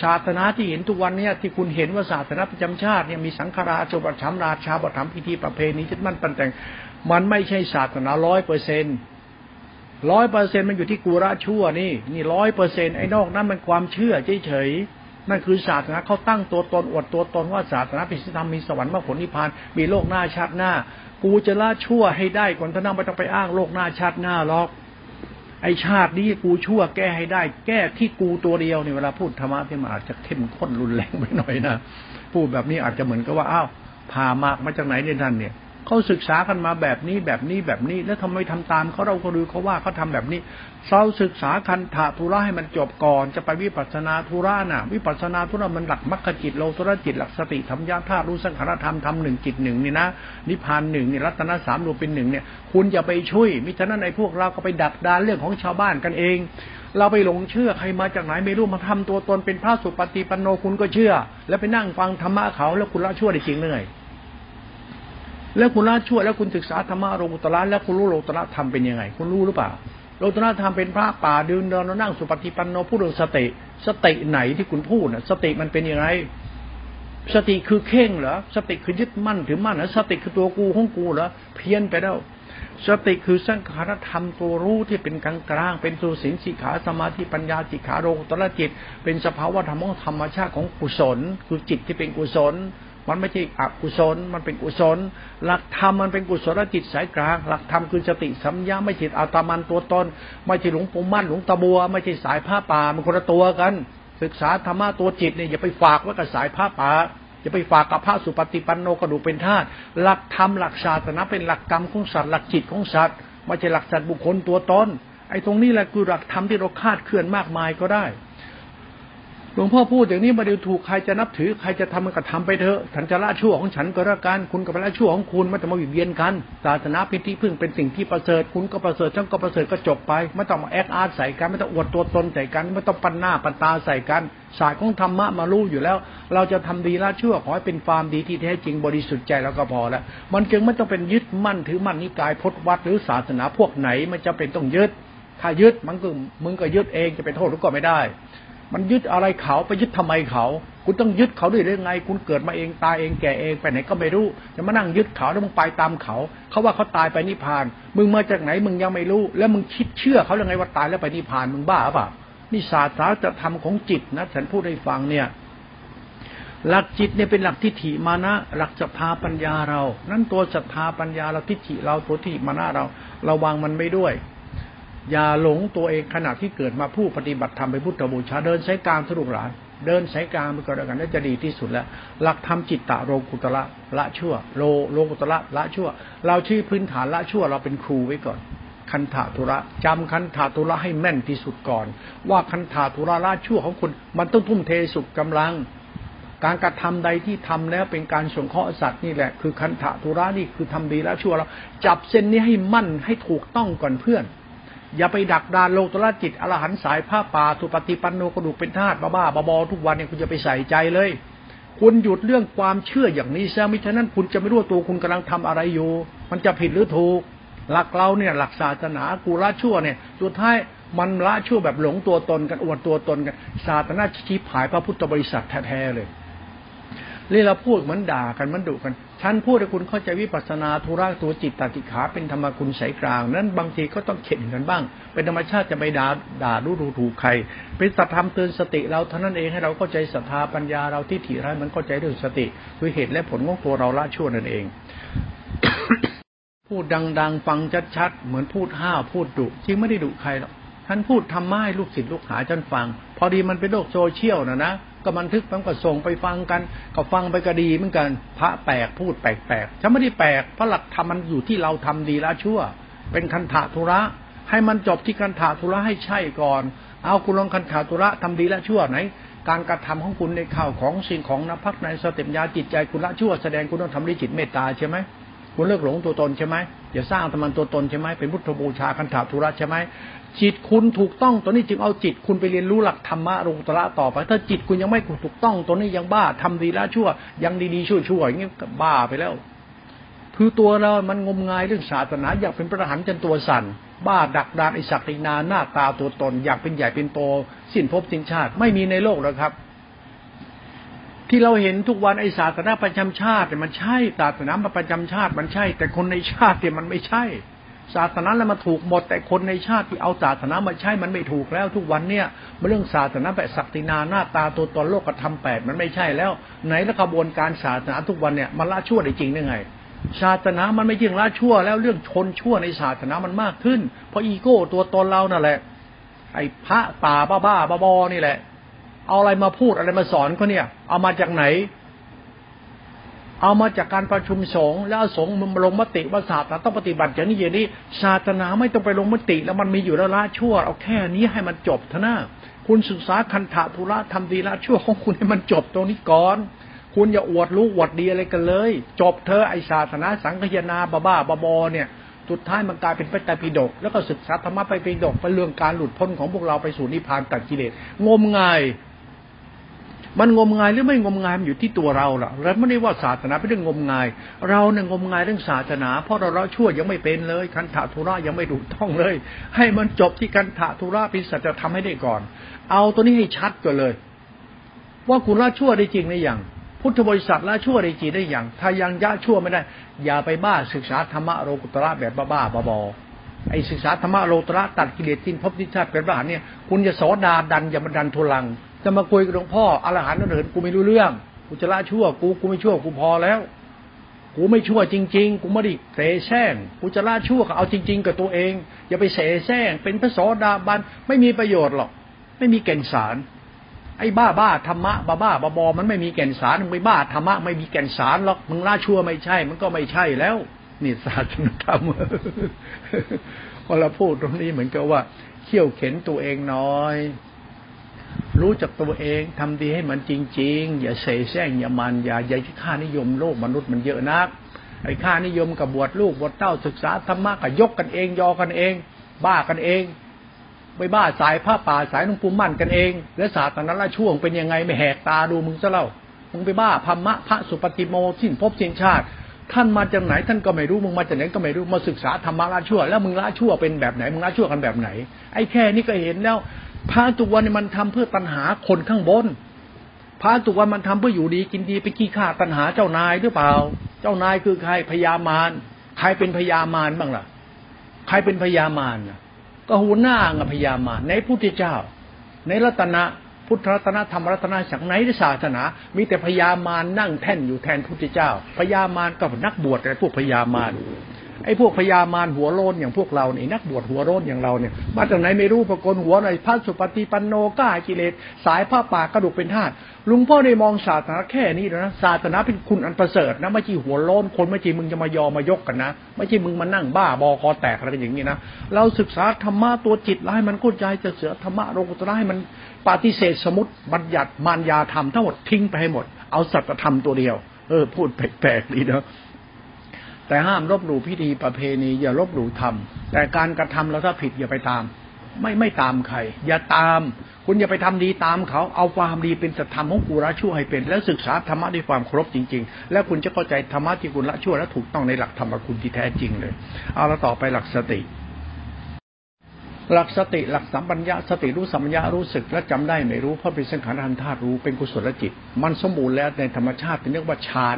ศาสนาที่เห็นทุกวันนี้ที่คุณเห็นว่าศาสนาประจำชาติเนี่ยมีสังฆราชอุปถัมราชาอุปถัมพิธีประเพณีที่มันปันแต่ง มันไม่ใช่ศาสนาร้อยเปอร์เซ็นต์ ร้อยเปอร์เซ็นมันอยู่ที่กูระชั่วนี่นี่ร้อยเปอร์เซ็นไอ้นอกนั้นมันความเชื่อเฉยๆนั่นคือศาสนาเขาตั้งตัวตนอวดตัวตนว่าศาสนาพิสิธรรมมีสวรรค์มรรคผลนิพพานมีโลกหน้าชาติหน้า กูจะละชั่วให้ได้ก่อนท่านั่งไม่ต้องไปอ้างโลกหน้าชาติหน้าหรอกไอชาตินี้กูชั่วแก้ให้ได้ แก้ที่กูตัวเดียวเนี่ยเวลาพูดธรรมะที่มาอาจจะเข้มข้นรุนแรงไปหน่อยนะพูดแบบนี้อาจจะเหมือนกับว่าอ้าวพามากมาจากไหนเนี่ยท่านเนี่ย เขาศึกษากันมาแบบนี้แบบนี้แบบนี้ แล้วทำไมทำตามเขาเราก็ดูเขาว่าเขาทาแบบนี้เราศึกษาคันถาธุระให้มันจบก่อนจะไปวิปัสนาธุระน่ะ วิปัสนาธุระมันหลักมรรคจิตโลตุระจิตหลักสติธรรมญาธารู้สังขารธรรมทำหนึ่งจิตหนึ่งนี่นะนิพพานหนึ่งนี่รัตนสามรวมเป็นหนึ่งเนี่ยคุณอย่าไปช่วยมิฉะนั้นในพวกเราก็ไปดักดานเรื่องของชาวบ้านกันเอง เราไปหลงเชื่อใครมาจากไหนไม่รู้มาทำตัวตนเป็นพระสุปฏิปันโนคุณก็เชื่อ แล้วไปนั่งฟังธรรมะเขาแล้วคุณละชั่วได้จริงเลย แล้วคุณละชั่วแล้วคุณศึกษาธรรมะโลกุตระแล้วคุณรู้โลกุตระธรรมเป็นยังไง คุณรู้หรือเปล่าโลกุตระธรรมเป็นพระป่าเดินเดินนั่งสุปฏิปันโนพูดเรื่องสติสติไหนที่คุณพูดน่ะ สติมันเป็นยังไงสติคือเข่งเหรอสติคือยึดมั่นถือมั่นเหรอสติคือตัวกูของกูเหรอเพี้ยนไปแล้วสติคือสังขารธรรมตัวรู้ที่เป็นกลางกลางเป็นตัวสินสิขาสมาธิปัญญาจิตขาโลกุตระจิต เป็นสภาวะธรรมของธรรมชาติของกุศล คือจิตที่เป็นกุศล มันไม่ใช่อกุศล มันเป็นกุศล หลักธรรมมันเป็นกุศลจิตสายกลาง หลักธรรมคือสติสัมยาไม่ใช่อัตมันตัวตน ไม่ใช่หลวงปู่มั่นหลวงตาบัว ไม่ใช่สายผ้าป่า มันคนละตัวกัน ศึกษาธรรมะตัวจิตเนี่ยอย่าไปฝากไว้กับสายผ้าป่าอย่าไปฝากกับพระสุปฏิปันโนกระดูเป็นธาตุ หลักธรรมหลักศาสนาเป็นหลักกรรมของสัตว์หลักจิตของสัตว์ ไม่ใช่หลักสัตว์บุคคลตัวตน ไอ้ตรงนี้แหละคือหลักธรรมที่เราคาดเคลื่อนมากมายก็ได้ หลวงพ่อพูดอย่างนี้มาดูถูกใครจะนับถือใครจะทำมันก็ทำไปเถอะฉันจะละชั่วของฉันก็ล้วกันคุณกับละชั่วของคุณไม่ต้องมาวิเวียนกัน ศาสนาเป็นที่พึ่งเป็นสิ่งที่ประเสริฐคุณก็ประเสริฐฉันก็ประเสริฐก็จบไปไม่ต้องมาแอคอาร์ตใส่กันไม่ต้องอวดตัวตนใส่กันไม่ต้องปันหน้าปันตาใส่กันศาสตร์ของธรรมะมารู้อยู่แล้ว เราจะทำดีละชั่วขอให้เป็นความดีที่แท้จริงบริสุทธิ์ใจแล้วก็พอล้วมันจึงไม่ต้องเป็นยึดมั่นถือมั่นนิกายพจนวัดหรือศาสนาพวกไหนมันจะเป็นต้องยึดถ้ายึดมันก็มึงก็ยึดเองจะไปโทษหรือก็ไม่ได้ มันยึดอะไรเขาไปยึดทำไมเขาคุณต้องยึดเขาด้วยเรื่องไง คุณเกิดมาเองตายเองแก่เองไปไหนก็ไม่รู้จะมานั่งยึดเขาแล้วมึงไปตามเขา เขาว่าเขาตายไปนิพพาน มึงมาจากไหนมึงยังไม่รู้ แล้วมึงคิดเชื่อเขาเรื่องไงว่าตายแล้วไปนิพพานมึงบ้าเปล่านี่ศาสตร์จะทำของจิตนะฉันพูดให้ฟังเนี่ย หลักจิตเนี่ยเป็นหลักทิฏฐิมานะ หลักศรัทธาปัญญาเรา นั่นตัวศรัทธาปัญญาเราทิฏฐิเราตัวทิฏฐิมานะเรา ระวังมันไม่ด้วย อย่าหลงตัวเองขณะที่เกิดมาผู้ปฏิบัติธรรมไปพุทธบูชาเดินสายกลางสรุปหลาน เดินสายกลางไปก่อนกันน่าจะดีที่สุดแล้ว หลักธรรมจิตตะโลกุตละละชั่ว โลโลกุตละละชั่ว เราชื่อพื้นฐานละชั่วเราเป็นครูไว้ก่อน คันธาธุระจำคันธาธุระให้แม่นที่สุดก่อน ว่าคันธาธุระละชั่วของคุณมันต้องทุ่มเทสุดกำลัง การกระทำใดที่ทำแล้วเป็นการสงเคราะห์สัตว์นี่แหละคือคันธาธุระนี่คือทำดีละชั่วเราจับเส้นนี้ให้มั่นให้ถูกต้องก่อนเพื่อน อย่าไปดักดานโลตระจิตอรหันสายผ้าป่าทุปฏิปันโนกระดูกเป็นธาตุบ้าบ้าบอทุกวันเนี่ยคุณจะไปใส่ใจเลย คุณหยุดเรื่องความเชื่ออย่างนี้ซะมิฉะนั้นคุณจะไม่รู้ตัวคุณกำลังทำอะไรอยู่ มันจะผิดหรือถูก หลักเราเนี่ยหลักศาสนากูละชั่วเนี่ยสุดท้ายมันละชั่วแบบหลงตัวตนกันอวดตัวตนกันศาสนาชี้ผายพระพุทธบริษัทแท้ๆเลย เรื่เราพูดเหมือนด่ากันมันดุกันฉันพูดให้คุณเข้าใจวิปัสนาธุระตัวจิตตติขาเป็นธรรมคุณสายกลาง นั้นบางทีก็ต้องเข็นกันบ้าง เป็นธรรมชาติจะไปด่าด่าดูดูถูกใคร เป็นสัตธรรมเตือนสติเราเท่านั้นเองให้เราเข้าใจศรัทธาปัญญาเราที่ถี่ร้ายมันเข้าใจเรื่องสติ คือเหตุและผลของตัวเราละชั่วนั่นเอง พูดดัง ๆ ฟังชัดๆเหมือนพูดห้าวพูดดุจริงไม่ได้ดุใครหรอกท่านพูดทำไม้ลูกศิษย์ลูกหาท่านฟัง พอดีมันเป็นโลกโซเชียลนะนะ ก็บันทึกมันก็ส่งไปฟังกัน ก็ฟังไปก็ดีเหมือนกัน พระแปลกพูดแปลกๆฉันไม่ได้แปลกพระหลักธรรมมันอยู่ที่เราทำดีละชั่ว เป็นคันถาธุระ ให้มันจบที่คันถาธุระให้ใช่ก่อน เอาคุณลองคันถาธุระทำดีละชั่วไหน การกระทำของคุณในข่าวของสิ่งของนับพักในสเต็มยาจิตใจคุณละชั่วแสดงคุณต้องทำด้วยจิตเมตตาใช่ไหมคุณเลิกหลงตัวตนใช่ไหมอย่าสร้างธรรมตัวตนใช่ไหมเป็นพุทธบูชาคันถาธุระใช่ไหม จิตคุณถูกต้องตัวนี้จึงเอาจิตคุณไปเรียนรู้หลักธรรมะรุตระต่อไป ถ้าจิตคุณยังไม่ถูกต้องตัวนี้ยังบ้าทำดีล้วชั่ว ยังดีๆชั่วๆอย่างนี้บ้าไปแล้ว คือตัวเรา มันงมงายเรื่องศาสนา อยากเป็นพระหันจนตัวสั่นบ้าดักดานไอศักดินาหน้าตาตัวตน อยากเป็นใหญ่เป็นโต สิ้นภพสิ้นชาติ ไม่มีในโลกแล้วครับ ที่เราเห็นทุกวันไอศาสนาประจำชาติ มันใช่ศาสนาประจำชาติมันใช่ แต่คนในชาติเนี่ยมันไม่ใช่ ศาสนาแล้วมาถูกหมด แต่คนในชาติที่เอาศาสนามาใช้มันไม่ถูกแล้วทุกวันเนี่ยเรื่องศาสนาแบบศักดินาหน้าตาตัวตนโลกธรรมแปดมันไม่ใช่แล้ว ไหนละกระบวนการศาสนาทุกวันเนี่ยมันละชั่วได้จริงได้ไงศาสนามันไม่จริงละชั่ว แล้วเรื่องชนชั่วในศาสนามันมากขึ้น เพราะอีโก้ตัวตนเรานั่นแหละ ไอ้พระป่าบ้าบ้าบอนี่แหละ เอาอะไรมาพูดอะไรมาสอนเขาเนี่ย เอามาจากไหน เอามาจากการประชุมสงฆ์แล้วสงฆ์มันลงมติว่าศาสนาต้องปฏิบัติอย่างนี้อย่างนี้ศาสนาไม่ต้องไปลงมติแล้วมันมีอยู่แล้วละชั่วเอาแค่นี้ให้มันจบเถอะนะคุณศึกษาคันธะธุระทำดีละชั่วของคุณให้มันจบตรงนี้ก่อนคุณอย่าอวดรู้อวดดีอะไรกันเลย จบเธอไอศาสนาสังฆยนาบ้าบ้าบอเนี่ยสุดท้ายมันกลายเป็นพระไตรปิฎกแล้วก็ศึกษาธรรมะไปปิฎกเป็นเรื่องการหลุดพ้นของพวกเราไปสู่นิพพานตัดกิเลสงมงาย มันงมงายหรือไม่งมงายมันอยู่ที่ตัวเราล่ะเราไม่ได้ว่าศาสนาเป็นเรื่องงมงาย เราเนี่ยงมงายเรื่องศาสนา เพราะเราเราชั่วยังไม่เป็นเลยคันถาธุระยังไม่ถูกต้องเลย ให้มันจบที่คันถาธุระเป็นสัจธรรมให้ได้ก่อน เอาตัวนี้ให้ชัดก่อนเลย ว่าคุณละชั่วได้จริงหรือยังพุทธบริษัทละชั่วได้จริงได้อย่าง ถ้ายังยะชั่วไม่ได้ อย่าไปบ้าศึกษาธรรมะโลกุตระแบบบ้าๆบอๆไอศึกษาธรรมะโลตระตัดกิเลสทิ้นพบทิชาติเป็นพระหานเนี่ยคุณจะสอดาดันอย่ามาดันทุลัง จะมาคุยกับหลวงพ่ออรหันต์นั่นเหินกูไม่รู้เรื่อง กูจะละชั่ว กูกูไม่ชั่วกูพอแล้ว กูไม่ชั่วจริง ๆ กูไม่ได้เสแสร้งกูจะละชั่วก็เอาจริง ๆ กับตัวเอง อย่าไปเสแสร้งเป็นพระโสดาบันไม่มีประโยชน์หรอก ไม่มีแก่นสาร ไอ้บ้าบ้าธรรมะบ้าบ้าบอมันไม่มีแก่นสารมึงไปบ้าธรรมะไม่มีแก่นสารหรอกมึงละชั่วไม่ใช่ มันก็ไม่ใช่แล้ว นี่ศาสนาธรรมพอเราพูดตรงนี้เหมือนกับว่าเขี่ยวเข็นตัวเองน้อย รู้จักตัวเองทำดีให้มันจริง ๆ อย่าเสแสร้งอย่ามันอย่าอย่าค่านิยมโลกมนุษย์มันเยอะนักไอ้ค่านิยมกับบวชลูกบวชเต้าศึกษาธรรมะกับยกกันเอง ยอกันเอง บ้ากันเองไปบ้าสายผ้าป่าสายนุ่งปูมั่นกันเอง และศาสตร์นั้นละช่วงเป็นยังไงไม่แหกตาดูมึงซะเล่ามึงไปบ้าพมะพระสุปฏิโมสิ้นภพสิ้นชาติ ท่านมาจากไหนท่านก็ไม่รู้มึงมาจากไหนก็ไม่รู้มาศึกษาธรรมะละชั่ว แล้วมึงละชั่วเป็นแบบไหนมึงละชั่วกันแบบไหน ไอ้แค่นี้ก็เห็นแล้ว พระตุวันมันทำเพื่อตัณหาคนข้างบน พระตุวันมันทำเพื่ออยู่ดีกินดีไปขี้ข้าตัณหาเจ้านายหรือเปล่า เจ้านายคือใครพญามารใครเป็นพญามารบ้างล่ะ ใครเป็นพญามารก็หัวหน้าไงพญามารในพุทธเจ้า ในรัตนะพุทธรัตนธรรมรัตนสังไหนศาสนา มีแต่พญามารนั่งแท่นอยู่แทนพุทธเจ้าพญามารก็นักบวชแต่พวกพญามาร ไอ้พวกพญามารหัวโลนอย่างพวกเราเนี่ยนักบวชหัวโลนอย่างเราเนี่ยมาจากไหนไม่รู้ปรากฏหัวในพระสุปฏิปันโนก้ากิเลส สายผ้าป่ากระดูกเป็นธาตุลุงพ่อได้มองศาสนาแค่นี้นะศาสนาเป็นคุณอันประเสริฐนะไม่ใช่หัวโลนคนไม่ใช่มึงจะมายอมายกกันนะไม่ใช่มึงมานั่งบ้าบอคอแตกอะไรกันอย่างนี้นะเราศึกษาธรรมะตัวจิตแล้วให้มันเข้าใจจะเสือธรรมะโลกุตระให้มันปฏิเสธสมุติบัญญัติมารยาธรรมทั้งหมดทิ้งไปให้หมด เอาสัจธรรมตัวเดียว เออ พูดแปลกๆดีนะ แต่ห้ามลบหลู่พิธีประเพณี อย่าลบหลู่ธรรม แต่การกระทำเราถ้าผิดอย่าไปตาม ไม่ไม่ตามใคร อย่าตาม คุณอย่าไปทำดีตามเขา เอาความดีเป็นสัตธรรมของกูละชั่วให้เป็น แล้วศึกษาธรรมะด้วยความครบจริง ๆ แล้วคุณจะเข้าใจธรรมะที่คุณละชั่วและถูกต้องในหลักธรรมคุณที่แท้จริงเลย เอาละต่อไปหลักสติหลักสติหลักสัมปัญญาสติรู้สัมปัญญารู้สึกและจำได้ไม่รู้เพราะเป็นสังขารธรรมธาตุรู้เป็นกุศลจิต มันสมบูรณ์แล้วในธรรมชาติเป็นเรียกว่าฌาน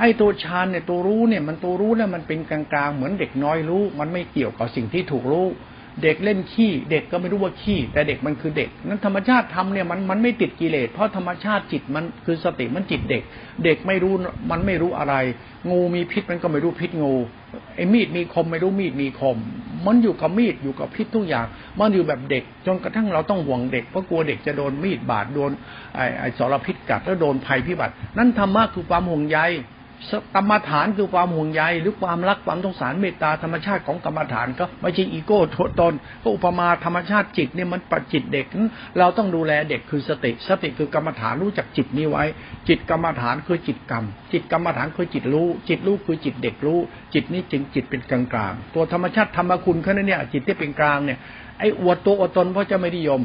ไอ้ตัวฌานเนี่ยตัวรู้เนี่ยมันตัวรู้เนี่ยมันเป็นกลางๆเหมือนเด็กน้อยรู้ มันไม่เกี่ยวกับสิ่งที่ถูกรู้ เด็กเล่นขี้ เด็กก็ไม่รู้ว่าขี้ แต่เด็กมันคือเด็ก นั้นธรรมชาติทำเนี่ยมันมันไม่ติดกิเลสเพราะธรรมชาติจิตมันคือสติมันจิตเด็ก เด็กไม่รู้มันไม่รู้อะไร งูมีพิษมันก็ไม่รู้พิษงูไอ้มีดมีคมไม่รู้มีดมีคม มันอยู่กับมีดอยู่กับพิษทุกอย่าง มันอยู่แบบเด็ก จนกระทั่งเราต้องห่วงเด็กเพราะกลัวเด็กจะโดนมีดบาดโดนไอ้ไอ้สารพิษกัดแล้วโดนภัยพิบัติ นั่นธรรมะคือความห่วงใย กรรมฐานคือความห่วงใยหรือความรักความสงสารเมตตาธรรมชาติของกรรมฐานก็ไม่ใช่อีโก้ตนก็อุปมาธรรมชาติจิตเนี่ยมันปัจจิตเด็ก เราต้องดูแลเด็กคือสติ สติคือกรรมฐานรู้จักจิตนี้ไว้ จิตกรรมฐานคือจิตกรรม จิตกรรมฐานคือจิตรู้ จิตรู้คือจิตเด็กรู้ จิตนี้จึงจิตเป็นกลางกลางตัวธรรมชาติธรรมคุณเขาเนี่ยจิตที่เป็นกลางเนี่ยไอ้อวดตัวอวดตนเพราะจะไม่นิยม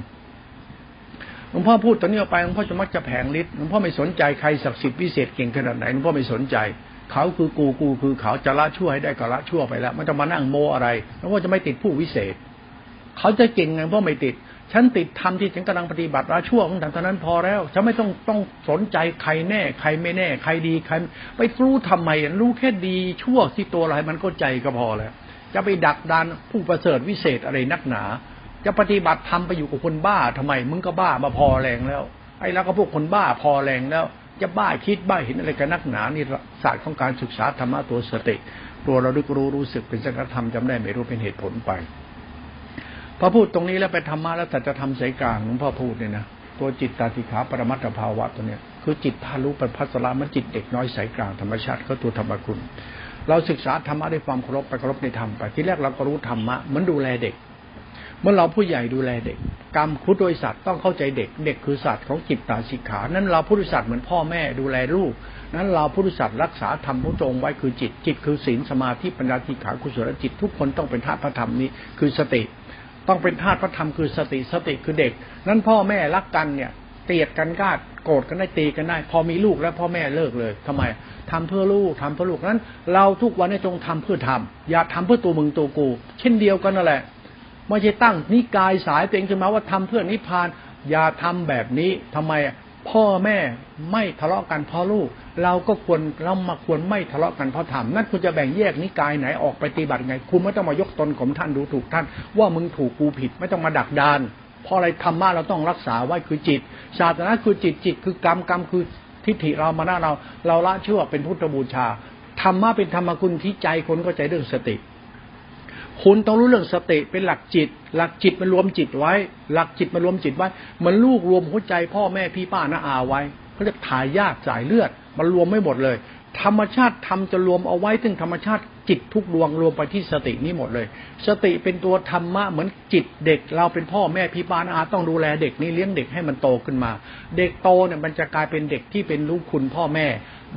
หลวงพ่อพูดตอนนี้ออกไปหลวงพ่อจะมักจะแผงฤทธิ์หลวงพ่อไม่สนใจใครศักดิ์สิทธิ์พิเศษเก่งขนาดไหนหลวงพ่อไม่สนใจ เขาคือกูกูคือเขาจะละชั่วให้ได้ก็ละชั่วไปแล้วไมันจะมานั่งโมอะไรหลวงพ่อจะไม่ติดผู้วิเศษ เขาจะเก่งไงเพราะไม่ติด ฉันติดทำที่ฉันกำลังปฏิบัติละชั่วของฉันเท่านั้นพอแล้วฉันไม่ต้องต้องสนใจใครแน่ ใครไม่แน่ ใครดีใคร ไปรู้ทำไมรู้แค่ดีชั่วที่ตัวอะไรมันก็ใจก็พอแล้วจะไปดักดานผู้ประเสริฐวิเศษอะไรนักหนา จะปฏิบัติทำไปอยู่กับคนบ้าทำไมมึงก็บ้ามาพอแรงแล้ว ไอ้แล้วก็พวกคนบ้าพอแรงแล้ว จะบ้าคิดบ้าเห็นอะไรกันนักหนานี่ศาสตร์ของการศึกษาธรรมะตัวสติ ตัวเราดูรู้รู้สึกเป็นสังฆธรรมจำได้ไม่รู้เป็นเหตุผลไปพอพูดตรงนี้แล้วไปธรรมะแล้วแต่จะทำสายกลางหลวงพ่อพูดเนี่ยนะตัวจิตตาติขาปรมัตถภาวะตัวเนี้ยคือจิตทารุป็นพัสรามันจิตเด็กน้อยสายกลางธรรมชาติก็ตัวธรรมคุณ เราศึกษาธรรมะด้วยความเคารพไปเคารพในธรรมไปที่แรกเราก็รู้ธรรมะเหมือนดูแลเด็ก เมื่อเราผู้ใหญ่ดูแลเด็ก กรรมคุดโดยสัตว์ต้องเข้าใจเด็ก เด็กคือสัตว์ของจิตตาสิกขา นั้นเราผู้ริสัตว์เหมือนพ่อแม่ดูแลลูก นั้นเราผู้ริสัตว์รักษาธรรมพระจงไว้คือจิต จิตคือศีลสมาธิปัญญาสิกขากุศลจิต ทุกคนต้องเป็นธาตุพระธรรมนี้คือสติ ต้องเป็นธาตุพระธรรมคือสติสติคือเด็ก นั้นพ่อแม่รักกันเนี่ยเตียดกันกาดโกรธกันได้ตีกันได้ พอมีลูกแล้วพ่อแม่เลิกเลยทำไมทำเพื่อลูกทำเพื่อลูกนั้น เราทุกวันนี้จงทำเพื่อทำอย่าทำเพื่อตัวมึงตัวกู เช่นเดียวกันนั่นแหละ ไม่ใช่ตั้งนิกายสายตัวเองขึ้นมาว่าทำเพื่อนิพพาน อย่าทำแบบนี้ทำไมพ่อแม่ไม่ทะเลาะกันเพราะลูก เราก็ควรเรามาควรไม่ทะเลาะกันเพราะธรรมนั่นคุณจะแบ่งแยกนิกายไหนออกไปปฏิบัติไง คุณไม่ต้องมายกตนของท่านดูถูกท่าน ว่ามึงถูกกูผิดไม่ต้องมาดักดานเพราะอะไรธรรมะเราต้องรักษาไว้คือจิต ศาสนาคือจิตจิตคือกรรมกรรมคือทิฏฐิเรามาหน้าเรา เราละเชื่อเป็นพุทธบูชาธรรมะเป็นธรรมคุณที่ใจคนก็ใจเรื่องสติ คุณต้องรู้เรื่องสติเป็นหลักจิต หลักจิตมันรวมจิตไว้ หลักจิตมันรวมจิตไว้เหมือนลูกรวมหัวใจพ่อแม่พี่ป้าน้าอาไว้เขาเรียกถ่ายญาติสายเลือด มันรวมไม่หมดเลย ธรรมชาติทำจะรวมเอาไว้ถึงธรรมชาติจิตทุกดวงรวมไปที่สตินี้หมดเลย สติเป็นตัวธรรมะเหมือนจิตเด็ก เราเป็นพ่อแม่พี่ป้านอาต้องดูแลเด็กนี้เลี้ยงเด็กให้มันโตขึ้นมา เด็กโตเนี่ยมันจะกลายเป็นเด็กที่เป็นลูกคุณพ่อแม่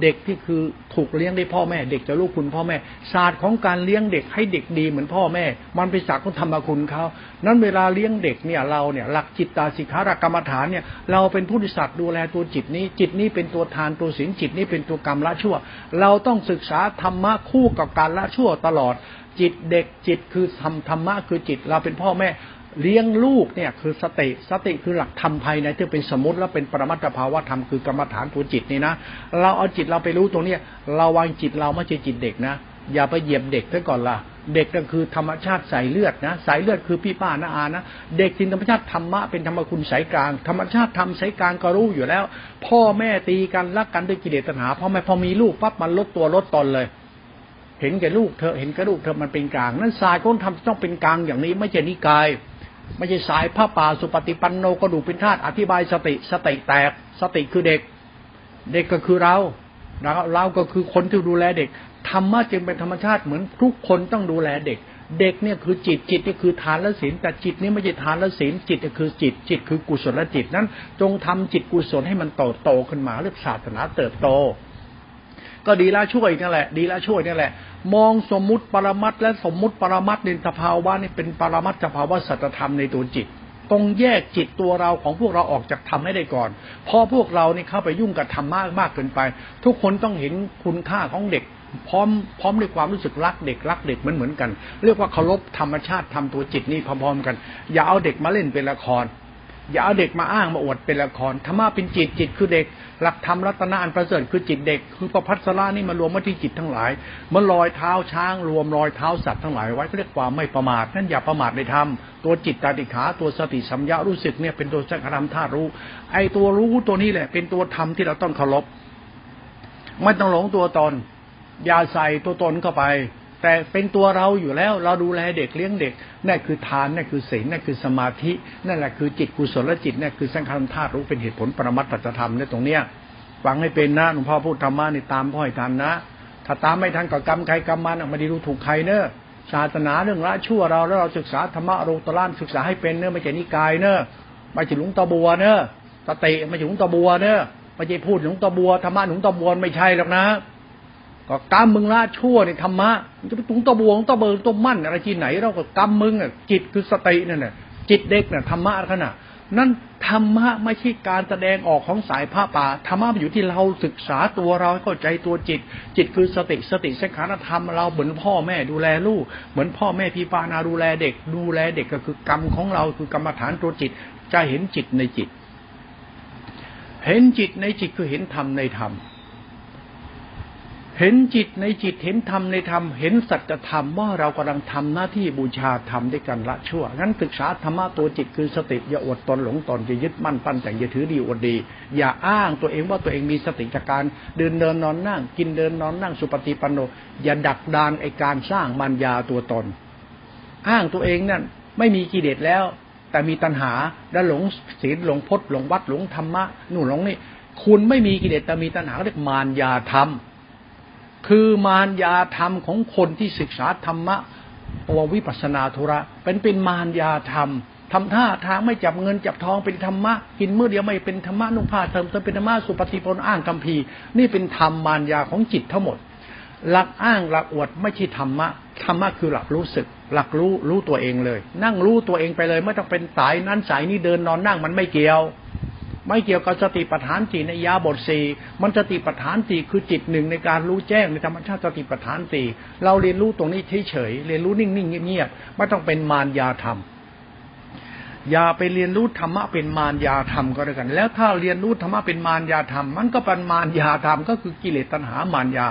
เด็กที่คือถูกเลี้ยงได้พ่อแม่ เด็กจะลูกคุณพ่อแม่ ศาสตร์ของการเลี้ยงเด็กให้เด็กดีเหมือนพ่อแม่ มันเป็นศาสตร์ของธรรมคุณเขานั้นเวลาเลี้ยงเด็กเนี่ยเราเนี่ยหลักจิตตาสิกขากรรมฐานเนี่ยเราเป็นผู้ดิสัตว์ดูแลตัวจิตนี้ จิตนี้เป็นตัวทานตัวศีลจิตนี้เป็นตัวกรรมละชั่ว เราต้องศึกษาธรรมะคู่กับการละชั่วตลอดจิตเด็กจิตคือทำธรรมะคือจิตเราเป็นพ่อแม่ เลี้ยงลูกเนี่ยคือสติสติคือหลักธรรมภายในที่เป็นสมมติแล้วเป็นปรมัตถภาวะธรรมคือกรรมฐานตัวจิตนี่นะเราเอาจิตเราไปรู้ตรงนี้เราวางจิตเราไม่ใช่จิตเด็กนะ อย่าไปเหยียบเด็กซะก่อนล่ะ เด็กก็คือธรรมชาติสายเลือดนะสายเลือดคือพี่ป้าน้าอานะเด็กจริงธรรมชาติธรรมะเป็นธรรมคุณสายกลาง ธรรมชาติทำสายกลางก็รู้อยู่แล้ว พ่อแม่ตีกันรักกันด้วยกิเลสตัณหาพ่อแม่พอมีลูกปั๊บมันลดตัวลดตนเลยเห็นแก่ลูกเธอเห็นแก่ลูกเธอมันเป็นกลาง นั่นสายก้นทำต้องเป็นกลางอย่างนี้ ไม่ใช่นิกาย ไม่ใช่สายพระป่าสุปฏิปันโนกระดูกเป็นธาตุอธิบายสติสติแตก สติคือเด็ก เด็กก็คือเราเราเราก็คือคนที่ดูแลเด็กธรรมะจึงเป็นธรรมชาติเหมือนทุกคนต้องดูแลเด็ก เด็กเนี่ยคือจิตจิตนี่คือทานและศีลแต่จิตนี่ไม่ใช่ทานและศีลจิตก็คือจิตจิตคือกุศลและจิตนั้น จงทำจิตกุศลให้มันโตโตขึ้นมาเรื่องศาสนาเติบโต ก็ดีละช่วยนั่นแหละ ดีละช่วยนั่นแหละ มองสมมุติปรมัตและสมมุติปรมัตในสภาวะนี่เป็นปรมัตสภาวะสัจธรรมในตัวจิตต้องแยกจิตตัวเราของพวกเราออกจากธรรมให้ได้ก่อนพอพวกเรานี่เข้าไปยุ่งกับธรรมมากมากเกินไป ทุกคนต้องเห็นคุณค่าของเด็ก พร้อมพร้อมด้วยความรู้สึกรักเด็กรักเด็กเหมือนเหมือนกัน เรียกว่าเคารพธรรมชาติทำตัวจิตนี่พร้อมๆกัน อย่าเอาเด็กมาเล่นเป็นละคร อย่าเอาเด็กมาอ้างมาอวดเป็นละครธรรมะเป็นจิตจิตคือเด็ก หลักธรรมรัตนะอันประเสริฐคือจิตเด็ก คือประพัสรานี่มารวมมาที่จิตทั้งหลายมันลอยเท้าช้างรวมรอยเท้าสัตว์ทั้งหลายไว้เรียกความไม่ประมาทนั่นอย่าประมาทในธรรมตัวจิตตาติขาตัวสติสัมยารู้สึกเนี่ยเป็นตัวสังขารธาตุรู้ ไอตัวรู้ตัวนี้แหละ เป็นตัวธรรมที่เราต้องเคารพไม่ต้องหลงตัวตน อย่าใส่ตัวตนเข้าไป แต่เป็นตัวเราอยู่แล้ว เราดูแลเด็กเลี้ยงเด็กนั่นคือทานนั่นคือศีลนั่นคือสมาธินั่นแหละคือจิตกุศลจิตนั่นคือสังขารธาตุรู้เป็นเหตุผลปรมัตถธรรมในตรงเนี้ยฟังให้เป็นนะหลวงพ่อพูดธรรมะนี่ตามพ่อให้ทันนะ ถ้าตามไม่ทันก็กรรมใครกรรมมันไม่ได้รู้ถูกใครเนอะศาสนาเรื่องละชั่วเราแล้วเราศึกษาธรรมะโรตรานศึกษาให้เป็นเนอะไม่ใช่นิกายเนอะไม่ใช่หลวงตาบัวเนอะสติไม่ใช่หลวงตาบัวเนอะไม่ใช่พูดหลวงตาบัวธรรมะหลวงตาบัวไม่ใช่หรอกนะ ก็กรรมมึงละชั่วในธรรมะมันจะไปตุงตะบวงตะเบิงตะมั่นอะไรที่ไหน เราก็กรรมมึงอะจิตคือสตินั่นแหละจิตเด็กน่ะธรรมะขนาดนั่นธรรมะไม่ใช่การแสดงออกของสายผ้าป่าธรรมะมันอยู่ที่เราศึกษาตัวเราเข้าใจตัวจิต จิตคือสติสติสังขารธรรมเราเหมือนพ่อแม่ดูแลลูก เหมือนพ่อแม่พี่ปานาดูแลเด็ก ดูแลเด็กก็คือกรรมของเราคือกรรมฐานตัวจิต จะเห็นจิตในจิต เห็นจิตในจิตคือเห็นธรรมในธรรม เห็นจิตในจิตเห็นธรรมในธรรมเห็นสัจธรรมว่าเรากำลังทำหน้าที่บูชาธรรมด้วยกันละชั่วงั้นศึกษาธรรมะตัวจิตคือสติอย่าอดตนหลงตนอย่ายึดมั่นปั้นแต่อย่าถือดีอดดี อย่าอ้างตัวเองว่าตัวเองมีสติจากการเดินเดินนอนนั่ง กินเดินนอนนั่งสุปฏิปันโนอย่าดักดานไอการสร้างมัญญาตัวตน อ้างตัวเองนั่นไม่มีกิเลสแล้ว แต่มีตัณหาและหลงศีลหลงพจน์หลงวัดหลงธรรมะนู่นหลงนี่คุณไม่มีกิเลสแต่มีตัณหาเรียกมารยาธรรม คือมารยาธรรมของคนที่ศึกษาธรรมะววิปัสนาธุระ เป็นเป็นมารยาธรรมทำท่าทางไม่จับเงินจับทองเป็นธรรมะกินเมื่อเดียวไม่เป็นธรรมะนุ่งผ้าเติมเติมเป็นธรรมะสุปฏิปนอ้างคำพีนี่เป็นธรรมมารยาของจิตทั้งหมด หลักอ้างหลักอวดไม่ใช่ธรรมะธรรมะคือหลักรู้สึก หลักรู้รู้ตัวเองเลย นั่งรู้ตัวเองไปเลย ไม่ต้องเป็นสายนั้นสายนี้เดินนอนนั่งมันไม่เกี่ยว ไม่เกี่ยวกับสติปัฏฐานสี่ในยาบทสี่มันสติปัฏฐานสี่คือจิตหนึ่งในการรู้แจ้งในธรรมชาติสติปัฏฐานสี่เราเรียนรู้ตรงนี้เฉยๆเรียนรู้นิ่งๆเงียบๆไม่ต้องเป็นมารยาธรรมอย่าไปเรียนรู้ธรรมะเป็นมารยาธรรมก็แล้วกัน แล้วถ้าเรียนรู้ธรรมะเป็นมารยาธรรม มันก็เป็นมารยาธรรมก็คือกิเลสตัณหามารยา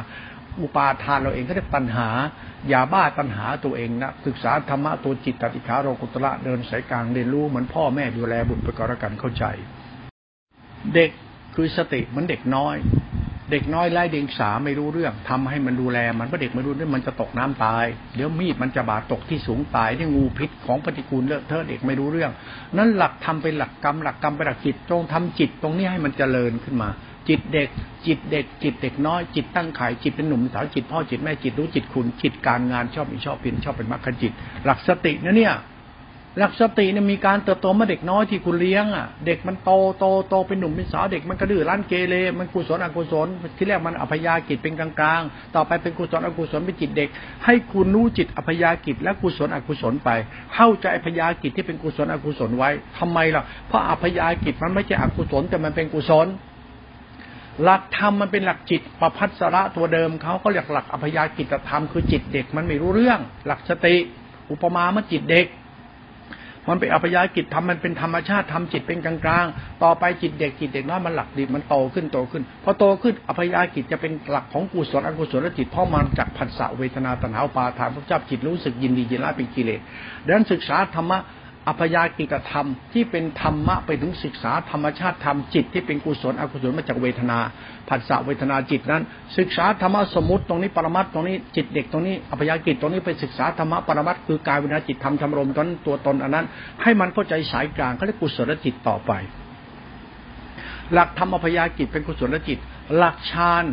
อุปาทานเราเองก็เรียกตัณหา อย่าบ้าตัณหาตัวเองนะศึกษาธรรมะตัวจิตติขาโรกุตระเดินสายกลางเรียนรู้เหมือนพ่อแม่ดูแลบุตรไปก็แล้วกันเข้าใจ เด็กคือสติเหมือนเด็กน้อย เด็กน้อยไล่เด็กสาไม่รู้เรื่องทำให้มันดูแล มันเพราะเด็กไม่รู้เรื่องมันจะตกน้ำตาย เดี๋ยวมีดมันจะบาดตกที่สูงตายที่งูพิษของปฏิกูลเลอะเทอะเด็กไม่รู้เรื่อง นั้นหลักทำเป็นหลักกรรมหลักกรรมเป็นหลักจิตจงทำจิตตรงนี้ให้มันเจริญขึ้นมา จิตเด็ก จิตเด็ก จิตเด็กน้อยจิตตั้งไข่จิตเป็นหนุ่มสาวจิตพ่อจิตแม่จิตรู้จิตคุณจิตการงานชอบมีชอบเป็นชอบเป็นมรรคจิต หลักสตินะเนี่ย หลักสติเนี่ยมีการเติบโตมาเด็กน้อยที่คุณเลี้ยงอะเด็กมันโตโตโตเป็นหนุ่มเป็นสาวเด็กมันกระดื้อรั้นเกเรมันกุศลอกุศลที่แรกมันอภยากิจเป็นกลางๆ ต่อไปเป็นกุศลอกุศลเป็นจิตเด็ก ให้คุณรู้จิตอภยากิจและกุศลอกุศลไป เข้าใจอภยากิจที่เป็นกุศลอกุศลไว้ทำไมล่ะเพราะอภยากิจมันไม่ใช่อกุศลแต่มันเป็นกุศลหลักธรรมมันเป็นหลักจิตประพัสระตัวเดิมเขาก็เรียกหลักอภยากิจธรรมคือจิตเด็กมันไม่รู้เรื่อง หลักสติ อุปมาเมื่อจิตเด็ก มันเป็นอัพยากิจทำมันเป็นธรรมชาติทำจิตเป็นกลางๆ ต่อไปจิตเด็กจิตเด็กน้อยมันหลักดีมันโตขึ้นโตขึ้นพอโตขึ้นอัพยากิจจะเป็นหลักของกุศลอกุศลและจิตพ่อมันจากผัสสะเวทนาตัณหาปาทานพระเจ้าจิตรู้สึกยินดียินร้ายเป็นกิเลสดังนั้นศึกษาธรรมะ อัพยากิกธรรมที่เป็นธรรมะไปถึงศึกษาธรรมชาติธรรมจิตที่เป็นกุศลอกุศลมาจากเวทนาผัสสะเวทนาจิตนั้น ศึกษาธรรมะสมมติตรงนี้ปรมัตตรงนี้จิตเด็กตรงนี้อัพยากิจตรงนี้ไปศึกษาธรรมะปรมัตคือกายวิญญาจิตธรรมธรรมรมตอนตัวตนอันนั้น ให้มันเข้าใจสายกลางเขาเรียกกุศลจิตต่อไป หลักธรรมอัพยากิจเป็นกุศลจิต หลักฌาน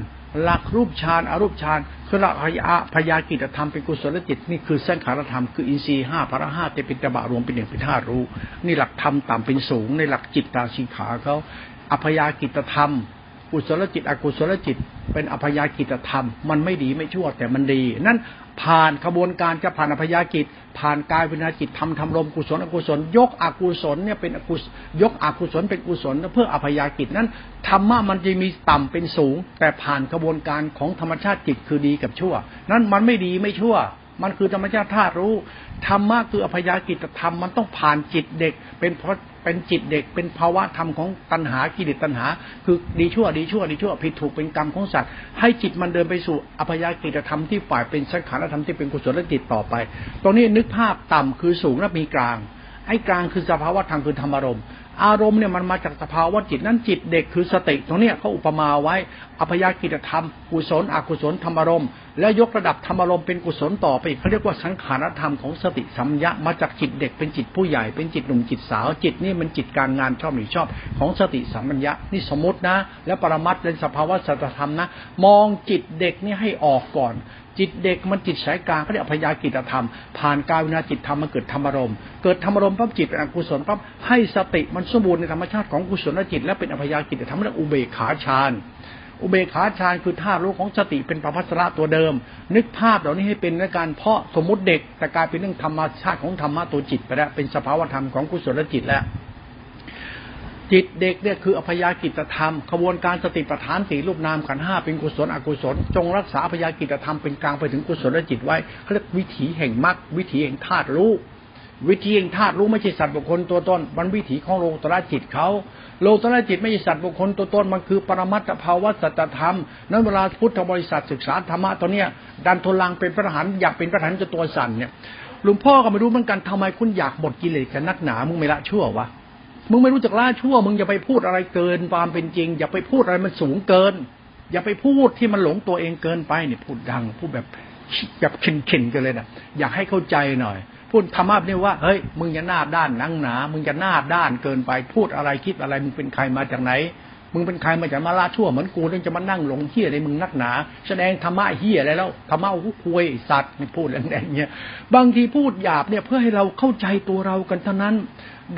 หลักรูปฌานอารูปฌานคือหลักพยาพยากิจธรรมเป็นกุศลจิตนี่คือสังขารธรรมคืออินทรีย์ห้าพระห้าเตปิตบะรวมเป็นหนึ่งเป็นห้ารู้ นี่หลักธรรมต่ำเป็นสูง ในหลักจิตตาสีขาเขาอพยากิจธรรม กุศลจิต อกุศลจิต เป็นอภยากิจธรรม มันไม่ดีไม่ชั่วแต่มันดี นั่นผ่านขบวนการจะผ่านอภยากิจ ผ่านกายวิญญาจิตทำทำลมกุศลอกุศล ยกอกุศลเนี่ยเป็นอกุศยกอกุศลเป็นกุศลเพื่ออภยากิจนั้นธรรมะมันจะมีต่ำเป็นสูง แต่ผ่านกระบวนการของธรรมชาติจิตคือดีกับชั่ว นั้นมันไม่ดีไม่ชั่วมันคือธรรมชาติธาตุรู้ธรรมะคืออภยากิจธรรมมันต้องผ่านจิตเด็ก เป็น เป็นจิตเด็กเป็นภาวะธรรมของตัณหากิเลสตัณหา คือดีชั่วดีชั่วดีชั่วผิดถูกเป็นกรรมของสัตว์ ให้จิตมันเดินไปสู่อภยากิจธรรมที่ฝ่ายเป็นสังขารธรรมที่เป็นกุศลจิตต่อไป ตรงนี้นึกภาพต่ำคือสูงและมีกลางไอ้กลางคือสภาวะธรรมคือธรรมารมณ์ อารมณ์เนี่ยมันมาจากสภาวะจิตนั้นจิตเด็กคือสติตรงนี้เขาอุปมาไว้อภยากิจธรรมกุศลอกุศลธรรมารมณ์และยกระดับธรรมารมณ์เป็นกุศลต่อไปเขาเรียกว่าสังขารธรรมของสติสัมยะมาจากจิตเด็กเป็นจิตผู้ใหญ่เป็นจิตหนุ่มจิตสาวจิตนี่มันจิตการงานชอบหรือชอบ ของสติสัมปัญญะนี่สมมตินะ แล้วปรมัตเป็นสภาวะสัจธรรมนะ มองจิตเด็กนี่ให้ออกก่อน จิตเด็กมันจิตสายกลางเขาเรียกอภยากิจธรรม ผ่านกายวินาจิตธรรมมันเกิดธรรมารมณ์เกิดธรรมารมณ์ปั๊บจิตเป็นอกุศลปั๊บให้สติมันสมบูรณ์ในธรรมชาติของกุศลจิต และเป็นอภยากิจธรรมเรียกอุเบกขาฌานอุเบกขาฌานคือท่ารู้ของสติเป็นปรภัสระตัวเดิม นึกภาพเหล่านี้ให้เป็นในการเพาะสมมติเด็กแต่กลายเป็นเรื่องธรรมชาติของธรรมะตัวจิตไปแล้วเป็นสภาวธรรมของกุศลจิตแล้ว จิตเด็กเนี่ยคืออภยากิจธรรมขบวนการสติปัฏฐานสี่รูปนามขันห้าเป็นกุศลอกุศล จงรักษาอภยากิจธรรมเป็นกลางไปถึงกุศลจิตไว้เขาเรียกวิถีแห่งมรรควิถีแห่งธาตุรู้วิธีแห่งธาตุรู้ไม่ใช่สัตว์บุคคลตัวตนมันวิถีของโลตระจิตเขาโลตระจิตไม่ใช่สัตว์บุคคลตัวตนมันคือปรมัตถภาวะสัจธรรม นั้นเวลาพุทธบริษัทศึกษาธรรมะตัวเนี้ยดันทุลังเป็นพระหันอยากเป็นพระหันจะตัวสั่นเนี่ยหลวงพ่อก็ไม่รู้เหมือนกันทำไมคุณอยากหมดกิเลสกันนักหนามึงไม่ละชั่ววะ มึงไม่รู้จักล่าชั่ว มึงอย่าไปพูดอะไรเกินความเป็นจริง อย่าไปพูดอะไรมันสูงเกิน อย่าไปพูดที่มันหลงตัวเองเกินไปเนี่ยพูดดังพูดแบบแบบเข็นๆกันเลยนะอยากให้เข้าใจหน่อย พูดธรรมะเนี่ยว่าเฮ้ยมึงจะหน้าด้านนั่งหนา มึงจะหน้าด้านเกินไป พูดอะไรคิดอะไรมึงเป็นใครมาจากไหน มึงเป็นใครมาจากมาลาชั่วเหมือนกูต้องจะมานั่งหลงเฮี้ยในมึงนักหนา แสดงธรรมะเฮี้ยอะไรแล้วธรรมะกูคุยสัตว์พูดแรงๆเงี้ยบางทีพูดหยาบเนี่ยเพื่อให้เราเข้าใจตัวเรากันเท่านั้น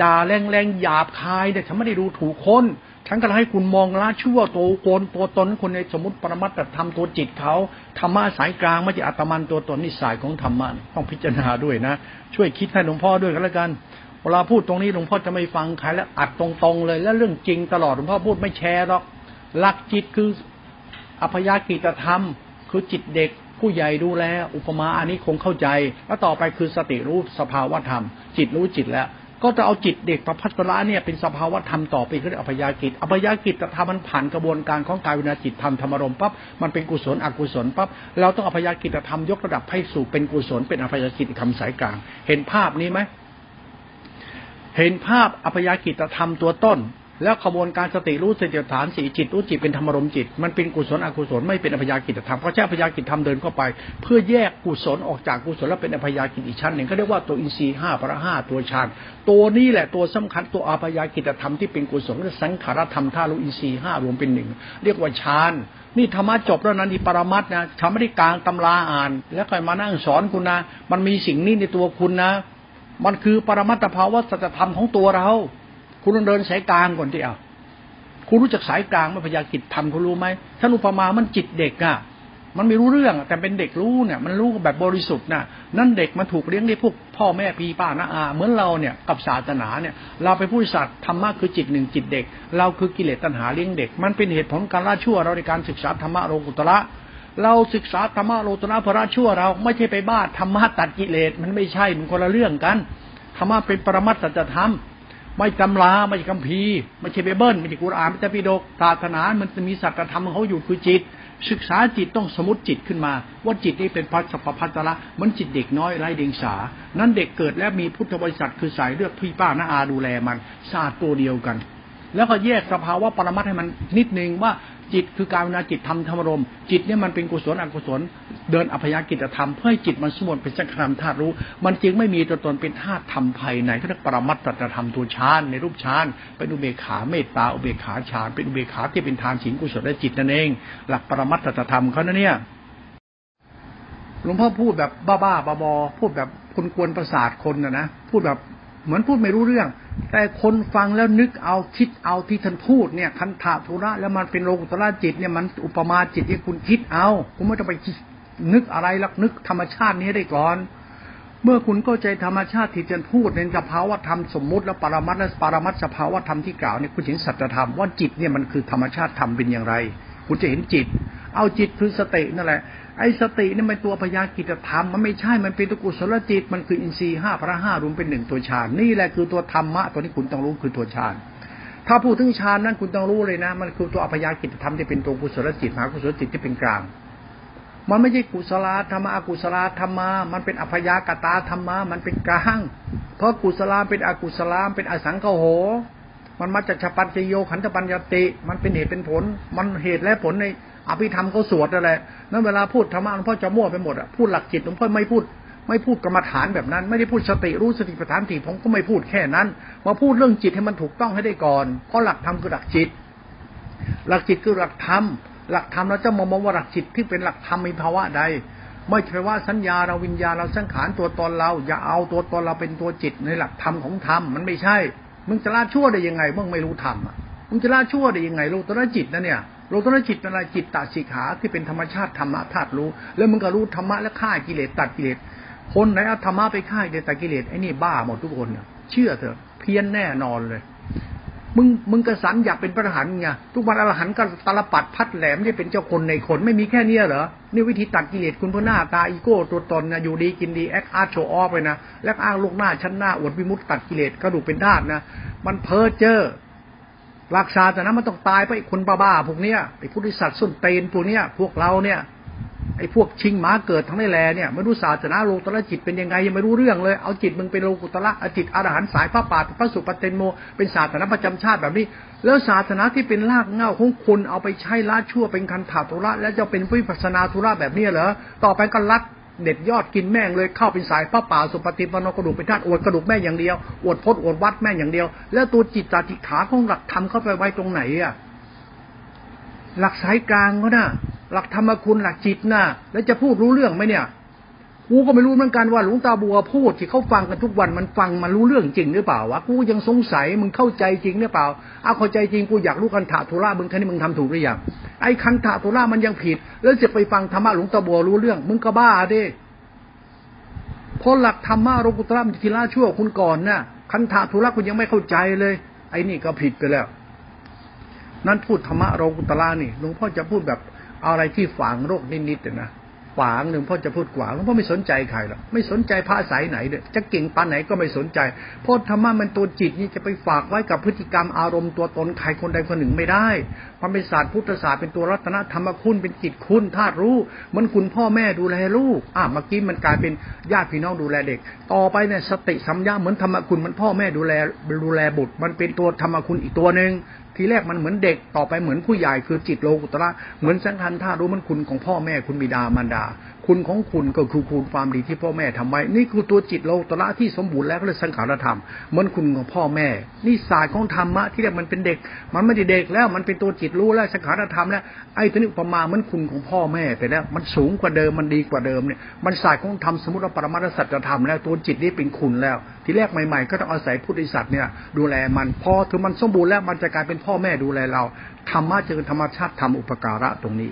ด่าแรงๆหยาบคายเนี่ยฉันไม่ได้ดูถูกคนฉันก็ให้คุณมองละชั่วตัวโกนตัวตนคนในสมมติปรมัตถธรรมตัวจิตเขาธรรมะสายกลางไม่ใช่อัตมันตัวตนนิสัยของธรรมะต้องพิจารณาด้วยนะ ช่วยคิดให้หลวงพ่อด้วยกันแล้วกัน เวลาพูดตรงนี้หลวงพ่อจะไม่ฟังใครแล้วอัดตรงๆเลย แล้วเรื่องจริงตลอดหลวงพ่อพูดไม่แชร์หรอกหลักจิตคืออภยากิตธรรม คือจิตเด็กผู้ใหญ่ดูแลอุปมาอันนี้คงเข้าใจ แล้วต่อไปคือสติรู้สภาวะธรรม จิตรู้จิตแล้ว ก็จะเอาจิตเด็กประพัสระเนี่ยเป็นสภาวะธรรมต่อไปคืออภยากิจอภยากิจแต่ทำมันผ่านกระบวนการของกายวิญญาจิตธรรมธรรมรมปั๊บมันเป็นกุศลอกุศลปั๊บเราต้องอภยากิจธรรมยกระดับให้สู่เป็นกุศลเป็นอภยากิจธรรมสายกลาง เห็นภาพนี้ไหม เห็นภาพอภยากิจธรรมตัวต้น แล้วขบวนการสติรู้สติฐานสีจิตรู้จิตเป็นธรรมรมจิต มันเป็นกุศลอกุศลไม่เป็นอภยากิจธรรมเพราะใช้อภยากิจธรรมเดินเข้าไป เพื่อแยกกุศลออกจากกุศลแล้วเป็นอภยากิจอีกชั้นหนึ่งเขาเรียกว่าตัวอินทรีย์ห้าพระห้าตัวฌานตัวนี้แหละตัวสำคัญตัวอภยากิจธรรมที่เป็นกุศลสังขารธรรมท่ารู้อินทรีย์ห้ารวมเป็นหนึ่งเรียกว่าฌานนี่ธรรมะจบแล้วนั้นที่ปรมัตนะทำไม่ได้กลางตำราอ่าน แล้วค่อยมานั่งสอนคุณนะ มันมีสิ่งนี้ในตัวคุณนะ มันคือปรมัตถภาวะสัจธรรมของตัวเรา คุณต้องเดินสายกลางก่อนที่เอาคุณรู้จักสายกลางไหมพยากิจทำคุณรู้ไหมท่านอุปมามันจิตเด็กอะ มันไม่รู้เรื่องแต่เป็นเด็กรู้เนี่ย มันรู้แบบบริสุทธิ์น่ะ นั่นเด็กมันถูกเลี้ยงด้วยพวกพ่อแม่พี่ป้าน้าอาเหมือนเราเนี่ยกับศาสนาเนี่ย เราไปพูดสัตว์ธรรมะคือจิตหนึ่งจิตเด็ก เราคือกิเลสตัณหาเลี้ยงเด็ก มันเป็นเหตุผลการละชั่วเราในการศึกษาธรรมะโลกุตระ เราศึกษาธรรมะโลตระพระชั่วเราไม่ใช่ไปบ้าธรรมะตัดกิเลสมันไม่ใช่มันคนละเรื่องกันธรรมะเป็นปรมัตถธรรมไม่ตำราไม่ใช่คัมภีร์ไม่ใช่เบเบิ้ลไม่ใช่กุรอานไม่ใช่ปิฎกศาสนา มันจะมีสัจธรรมของเขาอยู่คือจิต ศึกษาจิตต้องสมมติจิตขึ้นมา ว่าจิตนี้เป็นพัสพพัตละมันจิตเด็กน้อยไร้เดียงสา นั้นเด็กเกิดแล้วมีพุทธบริษัทคือสายเลือดพี่ป้าน้าอาดูแลมันศาสตร์ตัวเดียวกัน แล้วก็แยกสภาวะปรมัตให้มันนิดนึงว่า จิตคือการวนาจิตทำธรรมรมจิตเนี่ยมันเป็นกุศลอกุศล เดินอภยากิจธรรมเพื่อให้จิตมันสมบูรณ์เป็นสังขารธาตุรู้ มันจึงไม่มีตัวตนเป็นธาตุธรรมภายในเขาเรียกปรมัตตธรรมตัวฌานในรูปฌานเป็นอุเบกขาเมตตาอุเบกขาฌานเป็นอุเบกขาที่เป็นทานสิงกุศลและจิตนั่นเอง หลักปรมัตตธรรมเขานั่นเนี่ยหลวงพ่อพูดแบบบ้าๆบอๆพูดแบบคุณควรประสาทคนนะนะพูดแบบ เหมือนพูดไม่รู้เรื่อง แต่คนฟังแล้วนึกเอาคิดเอาที่ท่านพูดเนี่ย คันธาธุระแล้วมันเป็นโลกุตระจิตเนี่ยมันอุปมาจิตที่คุณคิดเอาคุณไม่ต้องไปนึกอะไรลักนึกธรรมชาตินี้ได้ก่อน เมื่อคุณเข้าใจธรรมชาติที่จะพูดในสภาวะธรรมสมมุติและปรมัตและปรมัตสภาวะธรรมที่กล่าวเนี่ยคุณเห็นสัจธรรมว่าจิตเนี่ยมันคือธรรมชาติธรรมเป็นอย่างไร คุณจะเห็นจิต เอาจิตคือสตินั่นแหละ ไอ้สตินี่มันตัวพยากิจธรรมมันไม่ใช่มันเป็นตัวกุศลจิต มันคืออินทรีย์ห้าพระห้ารวมเป็นหนึ่งตัวฌานนี่แหละคือตัวธรรมะตัวนี้คุณต้องรู้คือตัวฌานถ้าพูดถึงฌานนั้นคุณต้องรู้เลยนะ มันคือตัวอภยากิจธรรมที่เป็นตัวกุศลจิตมหากุศลจิตที่เป็นกลาง มันไม่ใช่กุศลธรรมะอกุศลธรรมะมันเป็นอภยากตาธรรมะมันเป็นกลาง เพราะกุศลเป็นอกุศลเป็นอสังขโห มันมาจากฉปัญจโยขันธปัญญติ มันเป็นเหตุเป็นผล มันเหตุและผลในอภิธรรมเขาสวดอะไร นั้นเวลาพูดธรรมะหลวงพ่อจะมั่วไปหมดอะพูดหลักจิตหลวงพ่อไม่พูด ไม่พูดกรรมฐานแบบนั้น ไม่ได้พูดสติรู้สติปัฏฐานสี่ผมก็ไม่พูดแค่นั้น มาพูดเรื่องจิตให้มันถูกต้องให้ได้ก่อนเพราะหลักธรรมคือหลักจิต หลักจิตคือหลักธรรมหลักธรรมเราจะมองว่าหลักจิตที่เป็นหลักธรรมมีภาวะใดไม่ใช่ว่าสัญญาเราวิญญาเราสังขารตัวตนเรา อย่าเอาตัวตนเราเป็นตัวจิตในหลักธรรมของธรรมมันไม่ใช่ มึงจะละชั่วได้ยังไงมึงไม่รู้ธรรมอะมึงจะละชั่วได้ยังไงรู้ตัวจิตนะเนี่ย โลกุตรจิตอะไรจิตตสิกขาที่เป็นธรรมชาติธรรมะธาตุรู้ แล้วมึงก็รู้ธรรมะและฆ่ากิเลสตัดกิเลสคนไหนเอาธรรมะไปฆ่ากิเลสตัดกิเลสไอ้นี่บ้าหมดทุกคนเนี่ยเชื่อเถอะ เพี้ยนแน่นอนเลย มึงมึงกระสันอยากเป็นพระอรหันต์ไงทุกวันอรหันต์ก็ตลปัดพัดแหลมที่เป็นเจ้าคนในคนไม่มีแค่เนี้ยเหรอนี่วิธีตัดกิเลสคุณเพื่อหน้าตาอีโก้ตัวตนนะอยู่ดีกินดี act art show off ไปนะแล้วอ้างลูกหน้าชั้นหน้าอวดวิมุตตัดกิเลสกระดูกเป็นธาตุนะมันเพ้อเจ้อ หลักศาสนามันต้องตายไปคนบ้าๆพวกเนี้ยไอ้พุทธิสัตว์ส้นเตนพวกเนี้ยพวกเราเนี่ยไอ้พวกชิงหมาเกิดทั้งในแลเนี่ยไม่รู้ศาสนาโลกตระจิตเป็นยังไงยังไม่รู้เรื่องเลย เอาจิตมึงเป็นโลกุตระอจิตอรหันสายพระป่าพระสุปเตนโม เป็นศาสนาประจำชาติแบบนี้ แล้วศาสนาที่เป็นรากเงาของคุณเอาไปใช้ละชั่วเป็นคันถาตุระ แล้วจะเป็นวิปัสนาธุระแบบนี้เหรอต่อไปก็รัด เด็ดยอดกินแม่งเลยเข้าเป็นสายพระป่าสุปฏิปนกระดูกเป็นธาตุอวดกระดูกแม่อย่างเดียวอวดพจน์อวดวัดแม่อย่างเดียว แล้วตัวจิตตาจิขาของหลักธรรมเข้าไปไว้ตรงไหนอะหลักสายกลางก็น่ะหลักธรรมคุณหลักจิตน่ะแล้วจะพูดรู้เรื่องไหมเนี่ยกูก็ไม่รู้เหมือนกันว่าหลวงตาบัวพูดที่เขาฟังกันทุกวันมันฟังมันรู้เรื่องจริงหรือเปล่าวะกูยังสงสัยมึงเข้าใจจริงหรือเปล่าเอาเข้าใจจริงกูอยากรู้คันถาธุระมึงแค่นี้มึงทำถูกหรือยัง ไอ้คันถาตุล่ามันยังผิด แล้วจะไปฟังธรรมะหลวงตาบัวรู้เรื่อง มึงก็บ้าดิเพราะหลักธรรมะโลกุตระมันทีละชั่วคุณก่อนนะ่ะ คันถาตุล่าคุณยังไม่เข้าใจเลย ไอ้นี่ก็ผิดไปแล้ว นั่นพูดธรรมะโลกุตระนี่หลวงพ่อจะพูดแบบอะไรที่ฝังโรคนิดๆนะ ขวางหนึ่งพ่อจะพูดขวางพ่อไม่สนใจใครหรอกไม่สนใจพระสายไหนเด้จะเก่งปานไหนก็ไม่สนใจ เพราะธรรมะมันตัวจิตนี่จะไปฝากไว้กับพฤติกรรมอารมณ์ตัวตนใครคนใดคนหนึ่งไม่ได้ความเป็นศาสตร์พุทธศาสตร์เป็นตัวรัตนธรรมคุณเป็นจิตคุณธาตุรู้เหมือนคุณพ่อแม่ดูแลลูกอะเมื่อกี้มันกลายเป็นญาติพี่น้องดูแลเด็ก ต่อไปเนี่ยสติสัมยาเหมือนธรรมคุณมันพ่อแม่ดูแลดูแลบุตร มันเป็นตัวธรรมคุณอีกตัวหนึ่ง ทีแรกมันเหมือนเด็กต่อไปเหมือนผู้ใหญ่คือจิตโลกุตระเหมือนสังขันธารู้มันคุณของพ่อแม่คุณบิดามารดา คุณของคุณก็คือคุณความดีที่พ่อแม่ทำไว้ นี่คือตัวจิตโลตระที่สมบูรณ์แล้วก็เลยสังขารธรรมเหมือนคุณของพ่อแม่ นี่ศาสตร์ของธรรมะที่เรียกมันเป็นเด็ก มันไม่ได้เด็กแล้วมันเป็นตัวจิตรู้แล้วสังขารธรรมแล้วไอ้ตัวนี้ประมาเหมือนคุณของพ่อแม่ไปแล้ว มันสูงกว่าเดิมมันดีกว่าเดิมเนี่ยมันศาสตร์ของธรรมสมมติว่าปรมาตสัจธรรมแล้วตัวจิตนี้เป็นคุณแล้ว ทีแรกใหม่ ๆ ก็ต้องอาศัยพุทธิสัตว์เนี่ยดูแลมันพอถึงมันสมบูรณ์แล้วมันจะกลายเป็นพ่อแม่ดูแลเราธรรมะจึงธรรมชาติทำอุปการะตรงนี้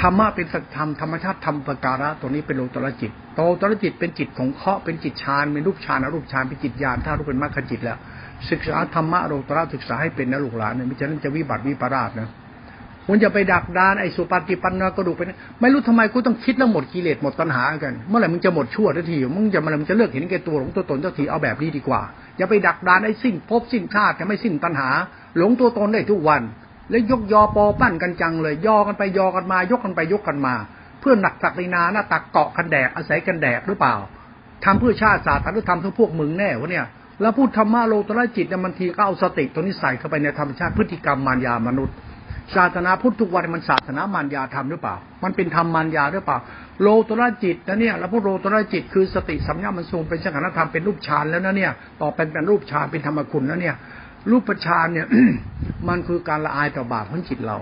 ธรรมะเป็นสัจธรรมธรรมชาติทำอุประการะตรงนี้เป็นโลตระจิตโตตระจิตเป็นจิตของเคาะเป็นจิตฌานเป็นรูปฌานอรูปฌานเป็นจิตญาณถ้ารูปเป็นมรรคจิตแล้ว ศึกษาธรรมะโลตระศึกษาให้เป็นนะลูกหลานเนี่ยม่ใช่นั้นจะวิบัติวิปราชนะคุณจะไปดักดานไอ้สุปฏิปันนากระดูกไปไม่รู้ทำไมกูต้องคิดแล้วหมดกิเลสหมดตัณหากัน เมื่อไหร่มึงจะหมดชั่วทันทีมึงจะมันจะเลิกเห็นแก่ตัวของตัวตนเจ้าทีเอาแบบนี้ดีกว่า อย่าไปดักดานไอ้สิ้นพบสิ้นชาติจะไม่สิ้นตัณหา หลงตัวตนได้ทุกวัน แล้วยกยอปอปั้นกันจังเลย ยอกันไปยอกันมายกกันไปยกกันมา เพื่อหนักตักในนาหน้าตักเกาะกันแดกอาศัยกันแดกหรือเปล่าทำเพื่อชาติศาสตร์หรือทำเพื่อพวกมึงแน่วะเนี่ยแล้วพูดธรรมะโลตระจิตเนี่ยมันทีก็เอาสติตัวนี้ใส่เข้าไปในธรรมชาติพฤติกรรมมารยามนุษย์ศาสนาพุทธทุกวันมันศาสนามารยาธรรมหรือเปล่า มันเป็นธรรมมารยาหรือเปล่า โลตระจิตนะเนี่ยแล้วพวกโลตระจิตคือสติสัมยามันทรงเป็นสังขารธรรมเป็นรูปฌานแล้วนะเนี่ย ต่อเป็นเป็นรูปฌานเป็นธรรมคุณแล้วเนี่ย รูปฌานเนี่ย มันคือการละอายต่อบาปของจิตเรา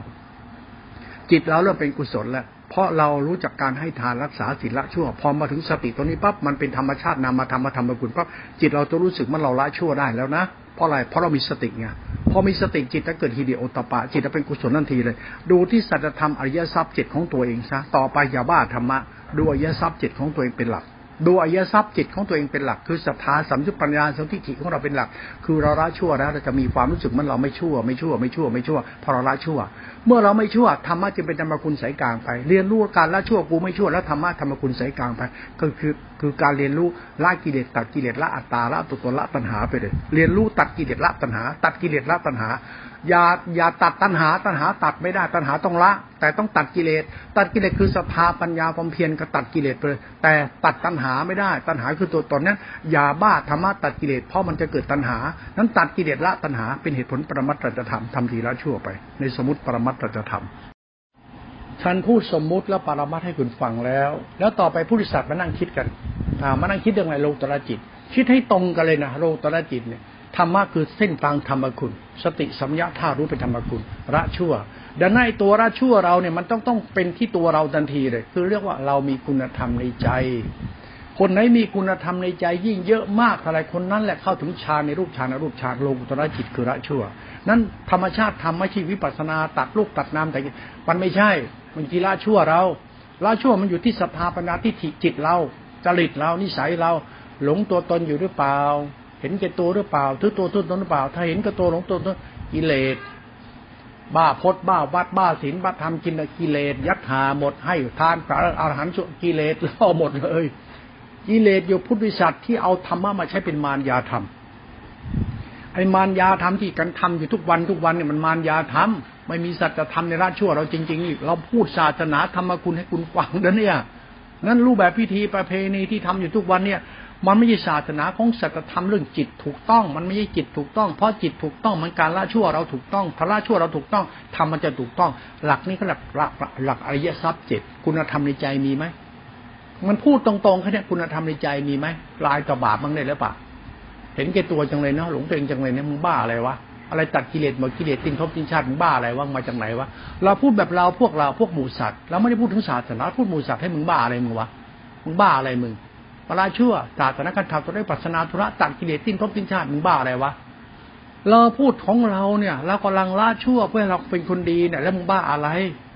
จิตเราเริ่มเป็นกุศลแล้วเพราะเรารู้จักการให้ทานรักษาศีลละชั่ว พอมาถึงสติตัวนี้ปั๊บมันเป็นธรรมชาตินามธรรมมาทำมาคุณปั๊บจิตเราจะรู้สึกมันเราละชั่วได้แล้วนะเพราะอะไรเพราะเรามีสติไงพอมีสติจิตจะเกิดฮีเดีโอตปะ จิตจะเป็นกุศลทันทีเลย ดูที่สัจธรรมอริยทรัพย์จิตของตัวเองซะต่อไปอย่าบ้าธรรมะดูอริยทรัพย์จิตของตัวเองเป็นหลัก ดูอริยทรัพย์จิตของตัวเองเป็นหลัก คือศรัทธาสัมยุปัญญาสัมทิฏฐิของเราเป็นหลัก คือเราละชั่วแล้วเราจะมีความรู้สึกมันเราไม่ชั่ว ไม่ชั่ว ไม่ชั่ว ไม่ชั่วพอเราละชั่ว เมื่อเราไม่ชั่วธรรมะจะเป็นธรรมคุณสายกลางไป เรียนรู้การละชั่วกูไม่ชั่วแล้วธรรมะธรรมคุณสายกลางไป ก็คือคือการเรียนรู้ละกิเลสตัดกิเลสละอัตตาละตัวตนละตัณหาไปเลย เรียนรู้ตัดกิเลสละตัณหา ตัดกิเลสละตัณหา อย่าอย่าตัดตัณหา ตัณหาตัดไม่ได้ตัณหาต้องละ แต่ต้องตัดกิเลส ตัดกิเลสคือศรัทธาปัญญาความเพียรก็ตัดกิเลสไปเลยแต่ตัดตัณหาไม่ได้ ตัณหาคือตัวตนนั้นอย่าบ้าธรรมะตัดกิเลสเพราะมันจะเกิดตัณหา นั้นตัดกิเลสละตัณหาเป็นเหตุผลปรมัตถธรรมทำทีละชั่วไป ในสมุติปรมัตถธรรมฉันพูดสมมุติแล้วปรมัตให้คุณฟังแล้ว แล้วต่อไปผู้ดิสัตว์มานั่งคิดกันมานั่งคิดเรื่องอะไรโลตระจิต คิดให้ตรงกันเลยนะโลตระจิตเนี่ย ธรรมะคือเส้นทางธรรมคุณ สติสัมยาท่ารู้เป็นธรรมคุณละชั่วดังนั้นตัวละชั่วเราเนี่ยมันต้องต้องเป็นที่ตัวเราทันทีเลย คือเรียกว่าเรามีคุณธรรมในใจ คนไหนมีคุณธรรมในใจยิ่งเยอะมากอะไรคนนั้นแหละเข้าถึงฌานในรูปฌานในรูปฌานลงตระจิตคือละชั่ว นั้นธรรมชาติทำไม่ใช่วิปัสนาตัดลูกตัดน้ำแต่มันไม่ใช่มันกีละชั่วเราละชั่วมันอยู่ที่สภาปัญญาที่จิตเราจริตเรานิสัยเราหลงตัวตนอยู่หรือเปล่า เห็นแก่ตัวหรือเปล่าถือตัวทุนตนหรือเปล่า ถ้าเห็นแก่ตัวหลงตัวตนกิเลสบ้าพดบ้าวัดบ้าศีลบ้าธรรมกินกิเลสยัดหาหมดให้ทานพระอรหันต์กิเลสล่อหมดเลยกิเลสอยู่พุทธิสัตว์ที่เอาธรรมะมาใช้เป็นมารยาธรรมไอ้มารยาธรรมที่กันทำอยู่ทุกวันทุกวันเนี่ยมันมารยาธรรมไม่มีสัจธรรมในราชชั่วเราจริงๆเราพูดศาสนาธรรมคุณให้คุณฟังนะเนี่ย นั่นรูปแบบพิธีประเพณีที่ทำอยู่ทุกวันเนี่ย มันไม่ใช่ศาสนาของสัจธรรมเรื่องจิตถูกต้อง มันไม่ใช่จิตถูกต้อง เพราะจิตถูกต้องมันการละชั่วเราถูกต้องพระละชั่วเราถูกต้องทำมันจะถูกต้อง หลักนี้ก็หลักหลักหลักอริยทรัพย์เจ็ดคุณธรรมในใจมีไหมมันพูดตรงๆแค่นี้คุณธรรมในใจมีไหมลายต่อบาปมั้งได้หรือเปล่าเห็นแก่ตัวจังเลยเนาะหลงตัวเองจังเลยเนี่ยมึงบ้าอะไรวะอะไรตัดกิเลสหมดกิเลสตินทบตินชาติมึงบ้าอะไรวะมาจากไหนวะเราพูดแบบเราพวกเราพวกหมูสัตว์เราไม่ได้พูดถึงศาสนาพูดหมูสัตว์ให้มึงบ้าอะไรมึงวะมึงบ้าอะไรมึง ปราชั่วศาสนาการทำตัวได้ปัสนาธุระตัดกิเลสติ้นทบติ้นชาติมึงบ้าอะไรวะเราพูดของเราเนี่ยเรากำลังละชั่วเพื่อเราเป็นคนดีเนี่ยแล้วมึงบ้าอะไร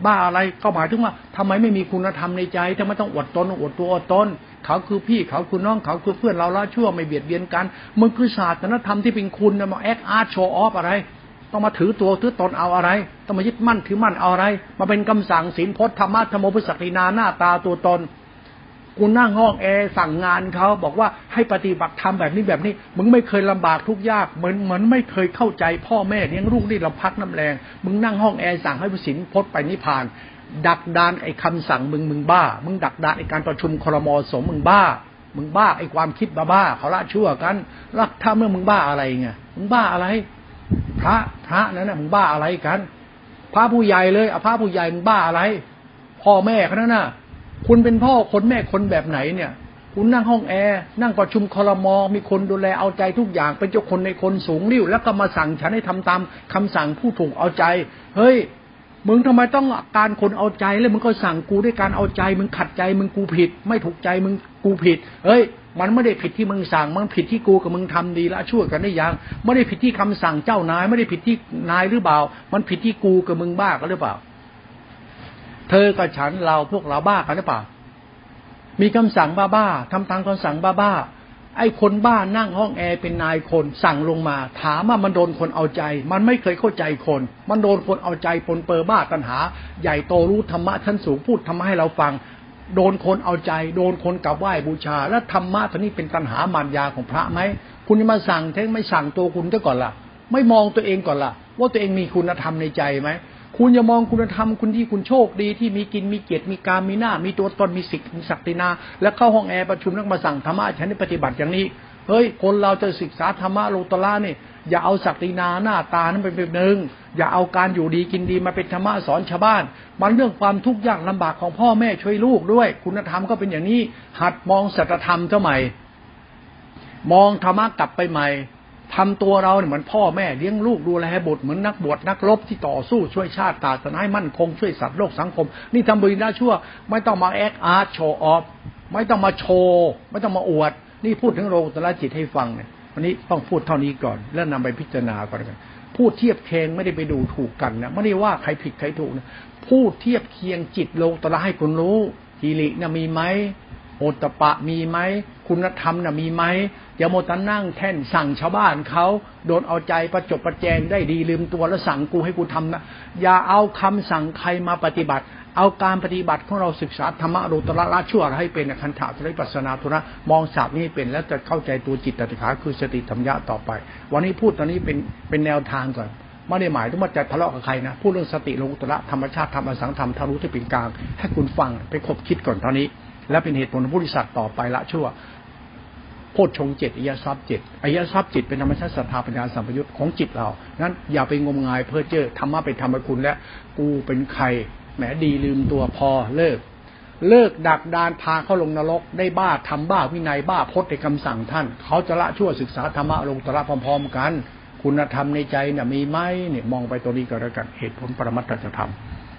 บ้าอะไรก็หมายถึงว่าทำไมไม่มีคุณธรรมในใจทำไมต้องอดตนอดตัวอดตนเขาคือพี่เขาคือน้องเขาคือเพื่อนเราละชั่วไม่เบียดเบียนกันมึงคือศาสนาธรรมที่เป็นคุณมาแอคอาร์ตโชว์ออฟอะไร ต้องมาถือตัวถือตนเอาอะไร ต้องมายึดมั่นถือมั่นเอาอะไร มาเป็นคำสั่งศีลพจน์ธรรมะธรรมโอภิสักดินาหน้าตาตัวตน กูนั่งห้องแอร์สั่งงานเขาบอกว่าให้ปฏิบัติธรรมแบบนี้แบบนี้ มึงไม่เคยลำบากทุกยากเหมือนเหมือนไม่เคยเข้าใจพ่อแม่เลี้ยงลูกนี่เราพักน้ำแรง มึงนั่งห้องแอร์สั่งให้ผู้สินพดไปนิพพาน ดักดานไอ้คาสั่งมึงมึงบ้า มึงดักดานไอ้การประชุมครมสมมึงบ้า มึงบ้าไอ้ความคิดบ้าบ้าเขาละชั่วกันแล้วถ้าเมื่อมึงบ้าอะไรไงมึงบ้าอะไร พระพระนั่นน่ะมึงบ้าอะไรกัน พระผู้ใหญ่เลยเอาพระผู้ใหญ่มึงบ้าอะไร พ่อแม่เขานั่นน่ะ คุณเป็นพ่อคนแม่คนแบบไหนเนี่ย คุณนั่งห้องแอร์นั่งประชุมคอรมอมีคนดูแลเอาใจทุกอย่างเป็นเจ้าคนในคนสูงริ้ว แล้วก็มาสั่งฉันให้ทำตามคำสั่งผู้ถูกเอาใจ เฮ้ยมึงทำไมต้องการคนเอาใจแล้วมึงก็สั่งกูด้วยการเอาใจ มึงขัดใจมึงกูผิด ไม่ถูกใจมึงกูผิด เฮ้ย มันไม่ได้ผิดที่มึงสั่ง มันผิดที่กูกับมึงทำดีละช่วยกันได้ยังไม่ได้ผิดที่คำสั่งเจ้านาย ไม่ได้ผิดที่นายหรือเปล่า มันผิดที่กูกับมึงบ้ากันหรือเปล่า เธอกับฉันเราพวกเราบ้ากันหรือเปล่า มีคำสั่งบ้าบ้าทำตามคำสั่งบ้าบ้าไอ้คนบ้านั่งห้องแอร์เป็นนายคนสั่งลงมา ถามว่ามันโดนคนเอาใจ มันไม่เคยเข้าใจคน มันโดนคนเอาใจปนเปอร์บ้าตัณหา ใหญ่โตรู้ธรรมะชั้นสูงพูดธรรมะให้เราฟัง โดนคนเอาใจ โดนคนกลับไหว้บูชา แล้วธรรมะตัวนี้เป็นตัณหามารยาของพระไหมคุณจะมาสั่งเท่ไม่สั่งตัวคุณซะก่อนละ่ะ ไม่มองตัวเองก่อนละ่ะ ว่าตัวเองมีคุณธรรมในใจไหม คุณอย่ามองคุณธรรมคุณที่คุณโชคดีที่มีกินมีเกียรติมีการมีหน้า มีตัวตนมีสิทธิ์มีศักดินา แล้วเข้าห้องแอร์ประชุมนักมาสั่งธรรมะฉันได้ปฏิบัติอย่างนี้เฮ้ยคนเราจะศึกษาธรรมะโลตละนี่อย่าเอาศักดินาหน้าตานั้นเป็นเป็นหนึ่งอย่าเอาการอยู่ดีกินดีมาเป็นธรรมะสอนชาวบ้าน มันเรื่องความทุกข์ยากลำบากของพ่อแม่ช่วยลูกด้วย คุณธรรมก็เป็นอย่างนี้ หัดมองสัจธรรมเท่าใหม่ มองธรรมะกลับไปใหม่ ททำตัวเราเนี่ยเหมือนพ่อแม่เลี้ยงลูกดูแลบุตรเหมือนนักบวชนักรบที่ต่อสู้ช่วยชาติศาสนาให้มั่นคงช่วยสัตว์โลกสังคม นี่ทำบุญได้ชั่ว ไม่ต้องมาแอคอาร์ตโชว์ออฟไม่ต้องมาโชว์ ไม่ต้องมาอวด นี่พูดถึงโลกุตละจิตให้ฟังเนี่ยวันนี้ต้องพูดเท่านี้ก่อน แล้วนำไปพิจารณาก่อนกันพูดเทียบเคียงไม่ได้ไปดูถูกกันนะไม่ได้ว่าใครผิดใครถูกนะพูดเทียบเคียงจิตโลกุตละให้คุณรู้ฮิรินะมีไหมโอตปะมีไหมคุณธรรมนะมีไหม อย่าโมตันนั่งแท่นสั่งชาวบ้านเขาโดนเอาใจประจบประแจงได้ดีลืมตัวแล้วสั่งกูให้กูทำนะอย่าเอาคำสั่งใครมาปฏิบัติ เอาการปฏิบัติของเราศึกษาธรรมะโลตระละชั่วให้เป็นคันถาทริปัสนาธุระมองศาสตร์นี้เป็นแล้วจะเข้าใจตัวจิตติขาคือสติธรรมยะต่อไป วันนี้พูดตอนนี้เป็นเป็นแนวทางก่อนไม่ได้หมายถึงว่าจะทะเลาะกับใครนะพูดเรื่องสติโลกุตระธรรมชาติธรรมอสังธรรมทารุที่เป็นกลาง ให้คุณฟังไปคบคิดก่อนเท่านี้ และเป็นเหตุผลของผู้ริษัทต่อไปละชั่ว พชฌงเจ็ดอริยทรัพย์เจ็ดอริยทรัพย์จิตเป็นธรรมชาติศรัทธาปัญญาสัมปยุตของจิตเรานั้นอย่าไปงมงายเพ้อเจ้อธรรมะเป็นธรรมคุณและกูเป็นใครแหมดีลืมตัวพอเลิก เลิกดักดานพาเข้าลงนรกได้บ้าทำบ้าวินัยบ้าพจน์ในคำสั่งท่าน เขาจะละชั่วศึกษาธรรมะลงตระพร้อมๆกัน คุณธรรมในใจเนี่ยมีไหมเนี่ยมองไปตัวนี้ก็แล้วกันเหตุผลปรมัตถธรรม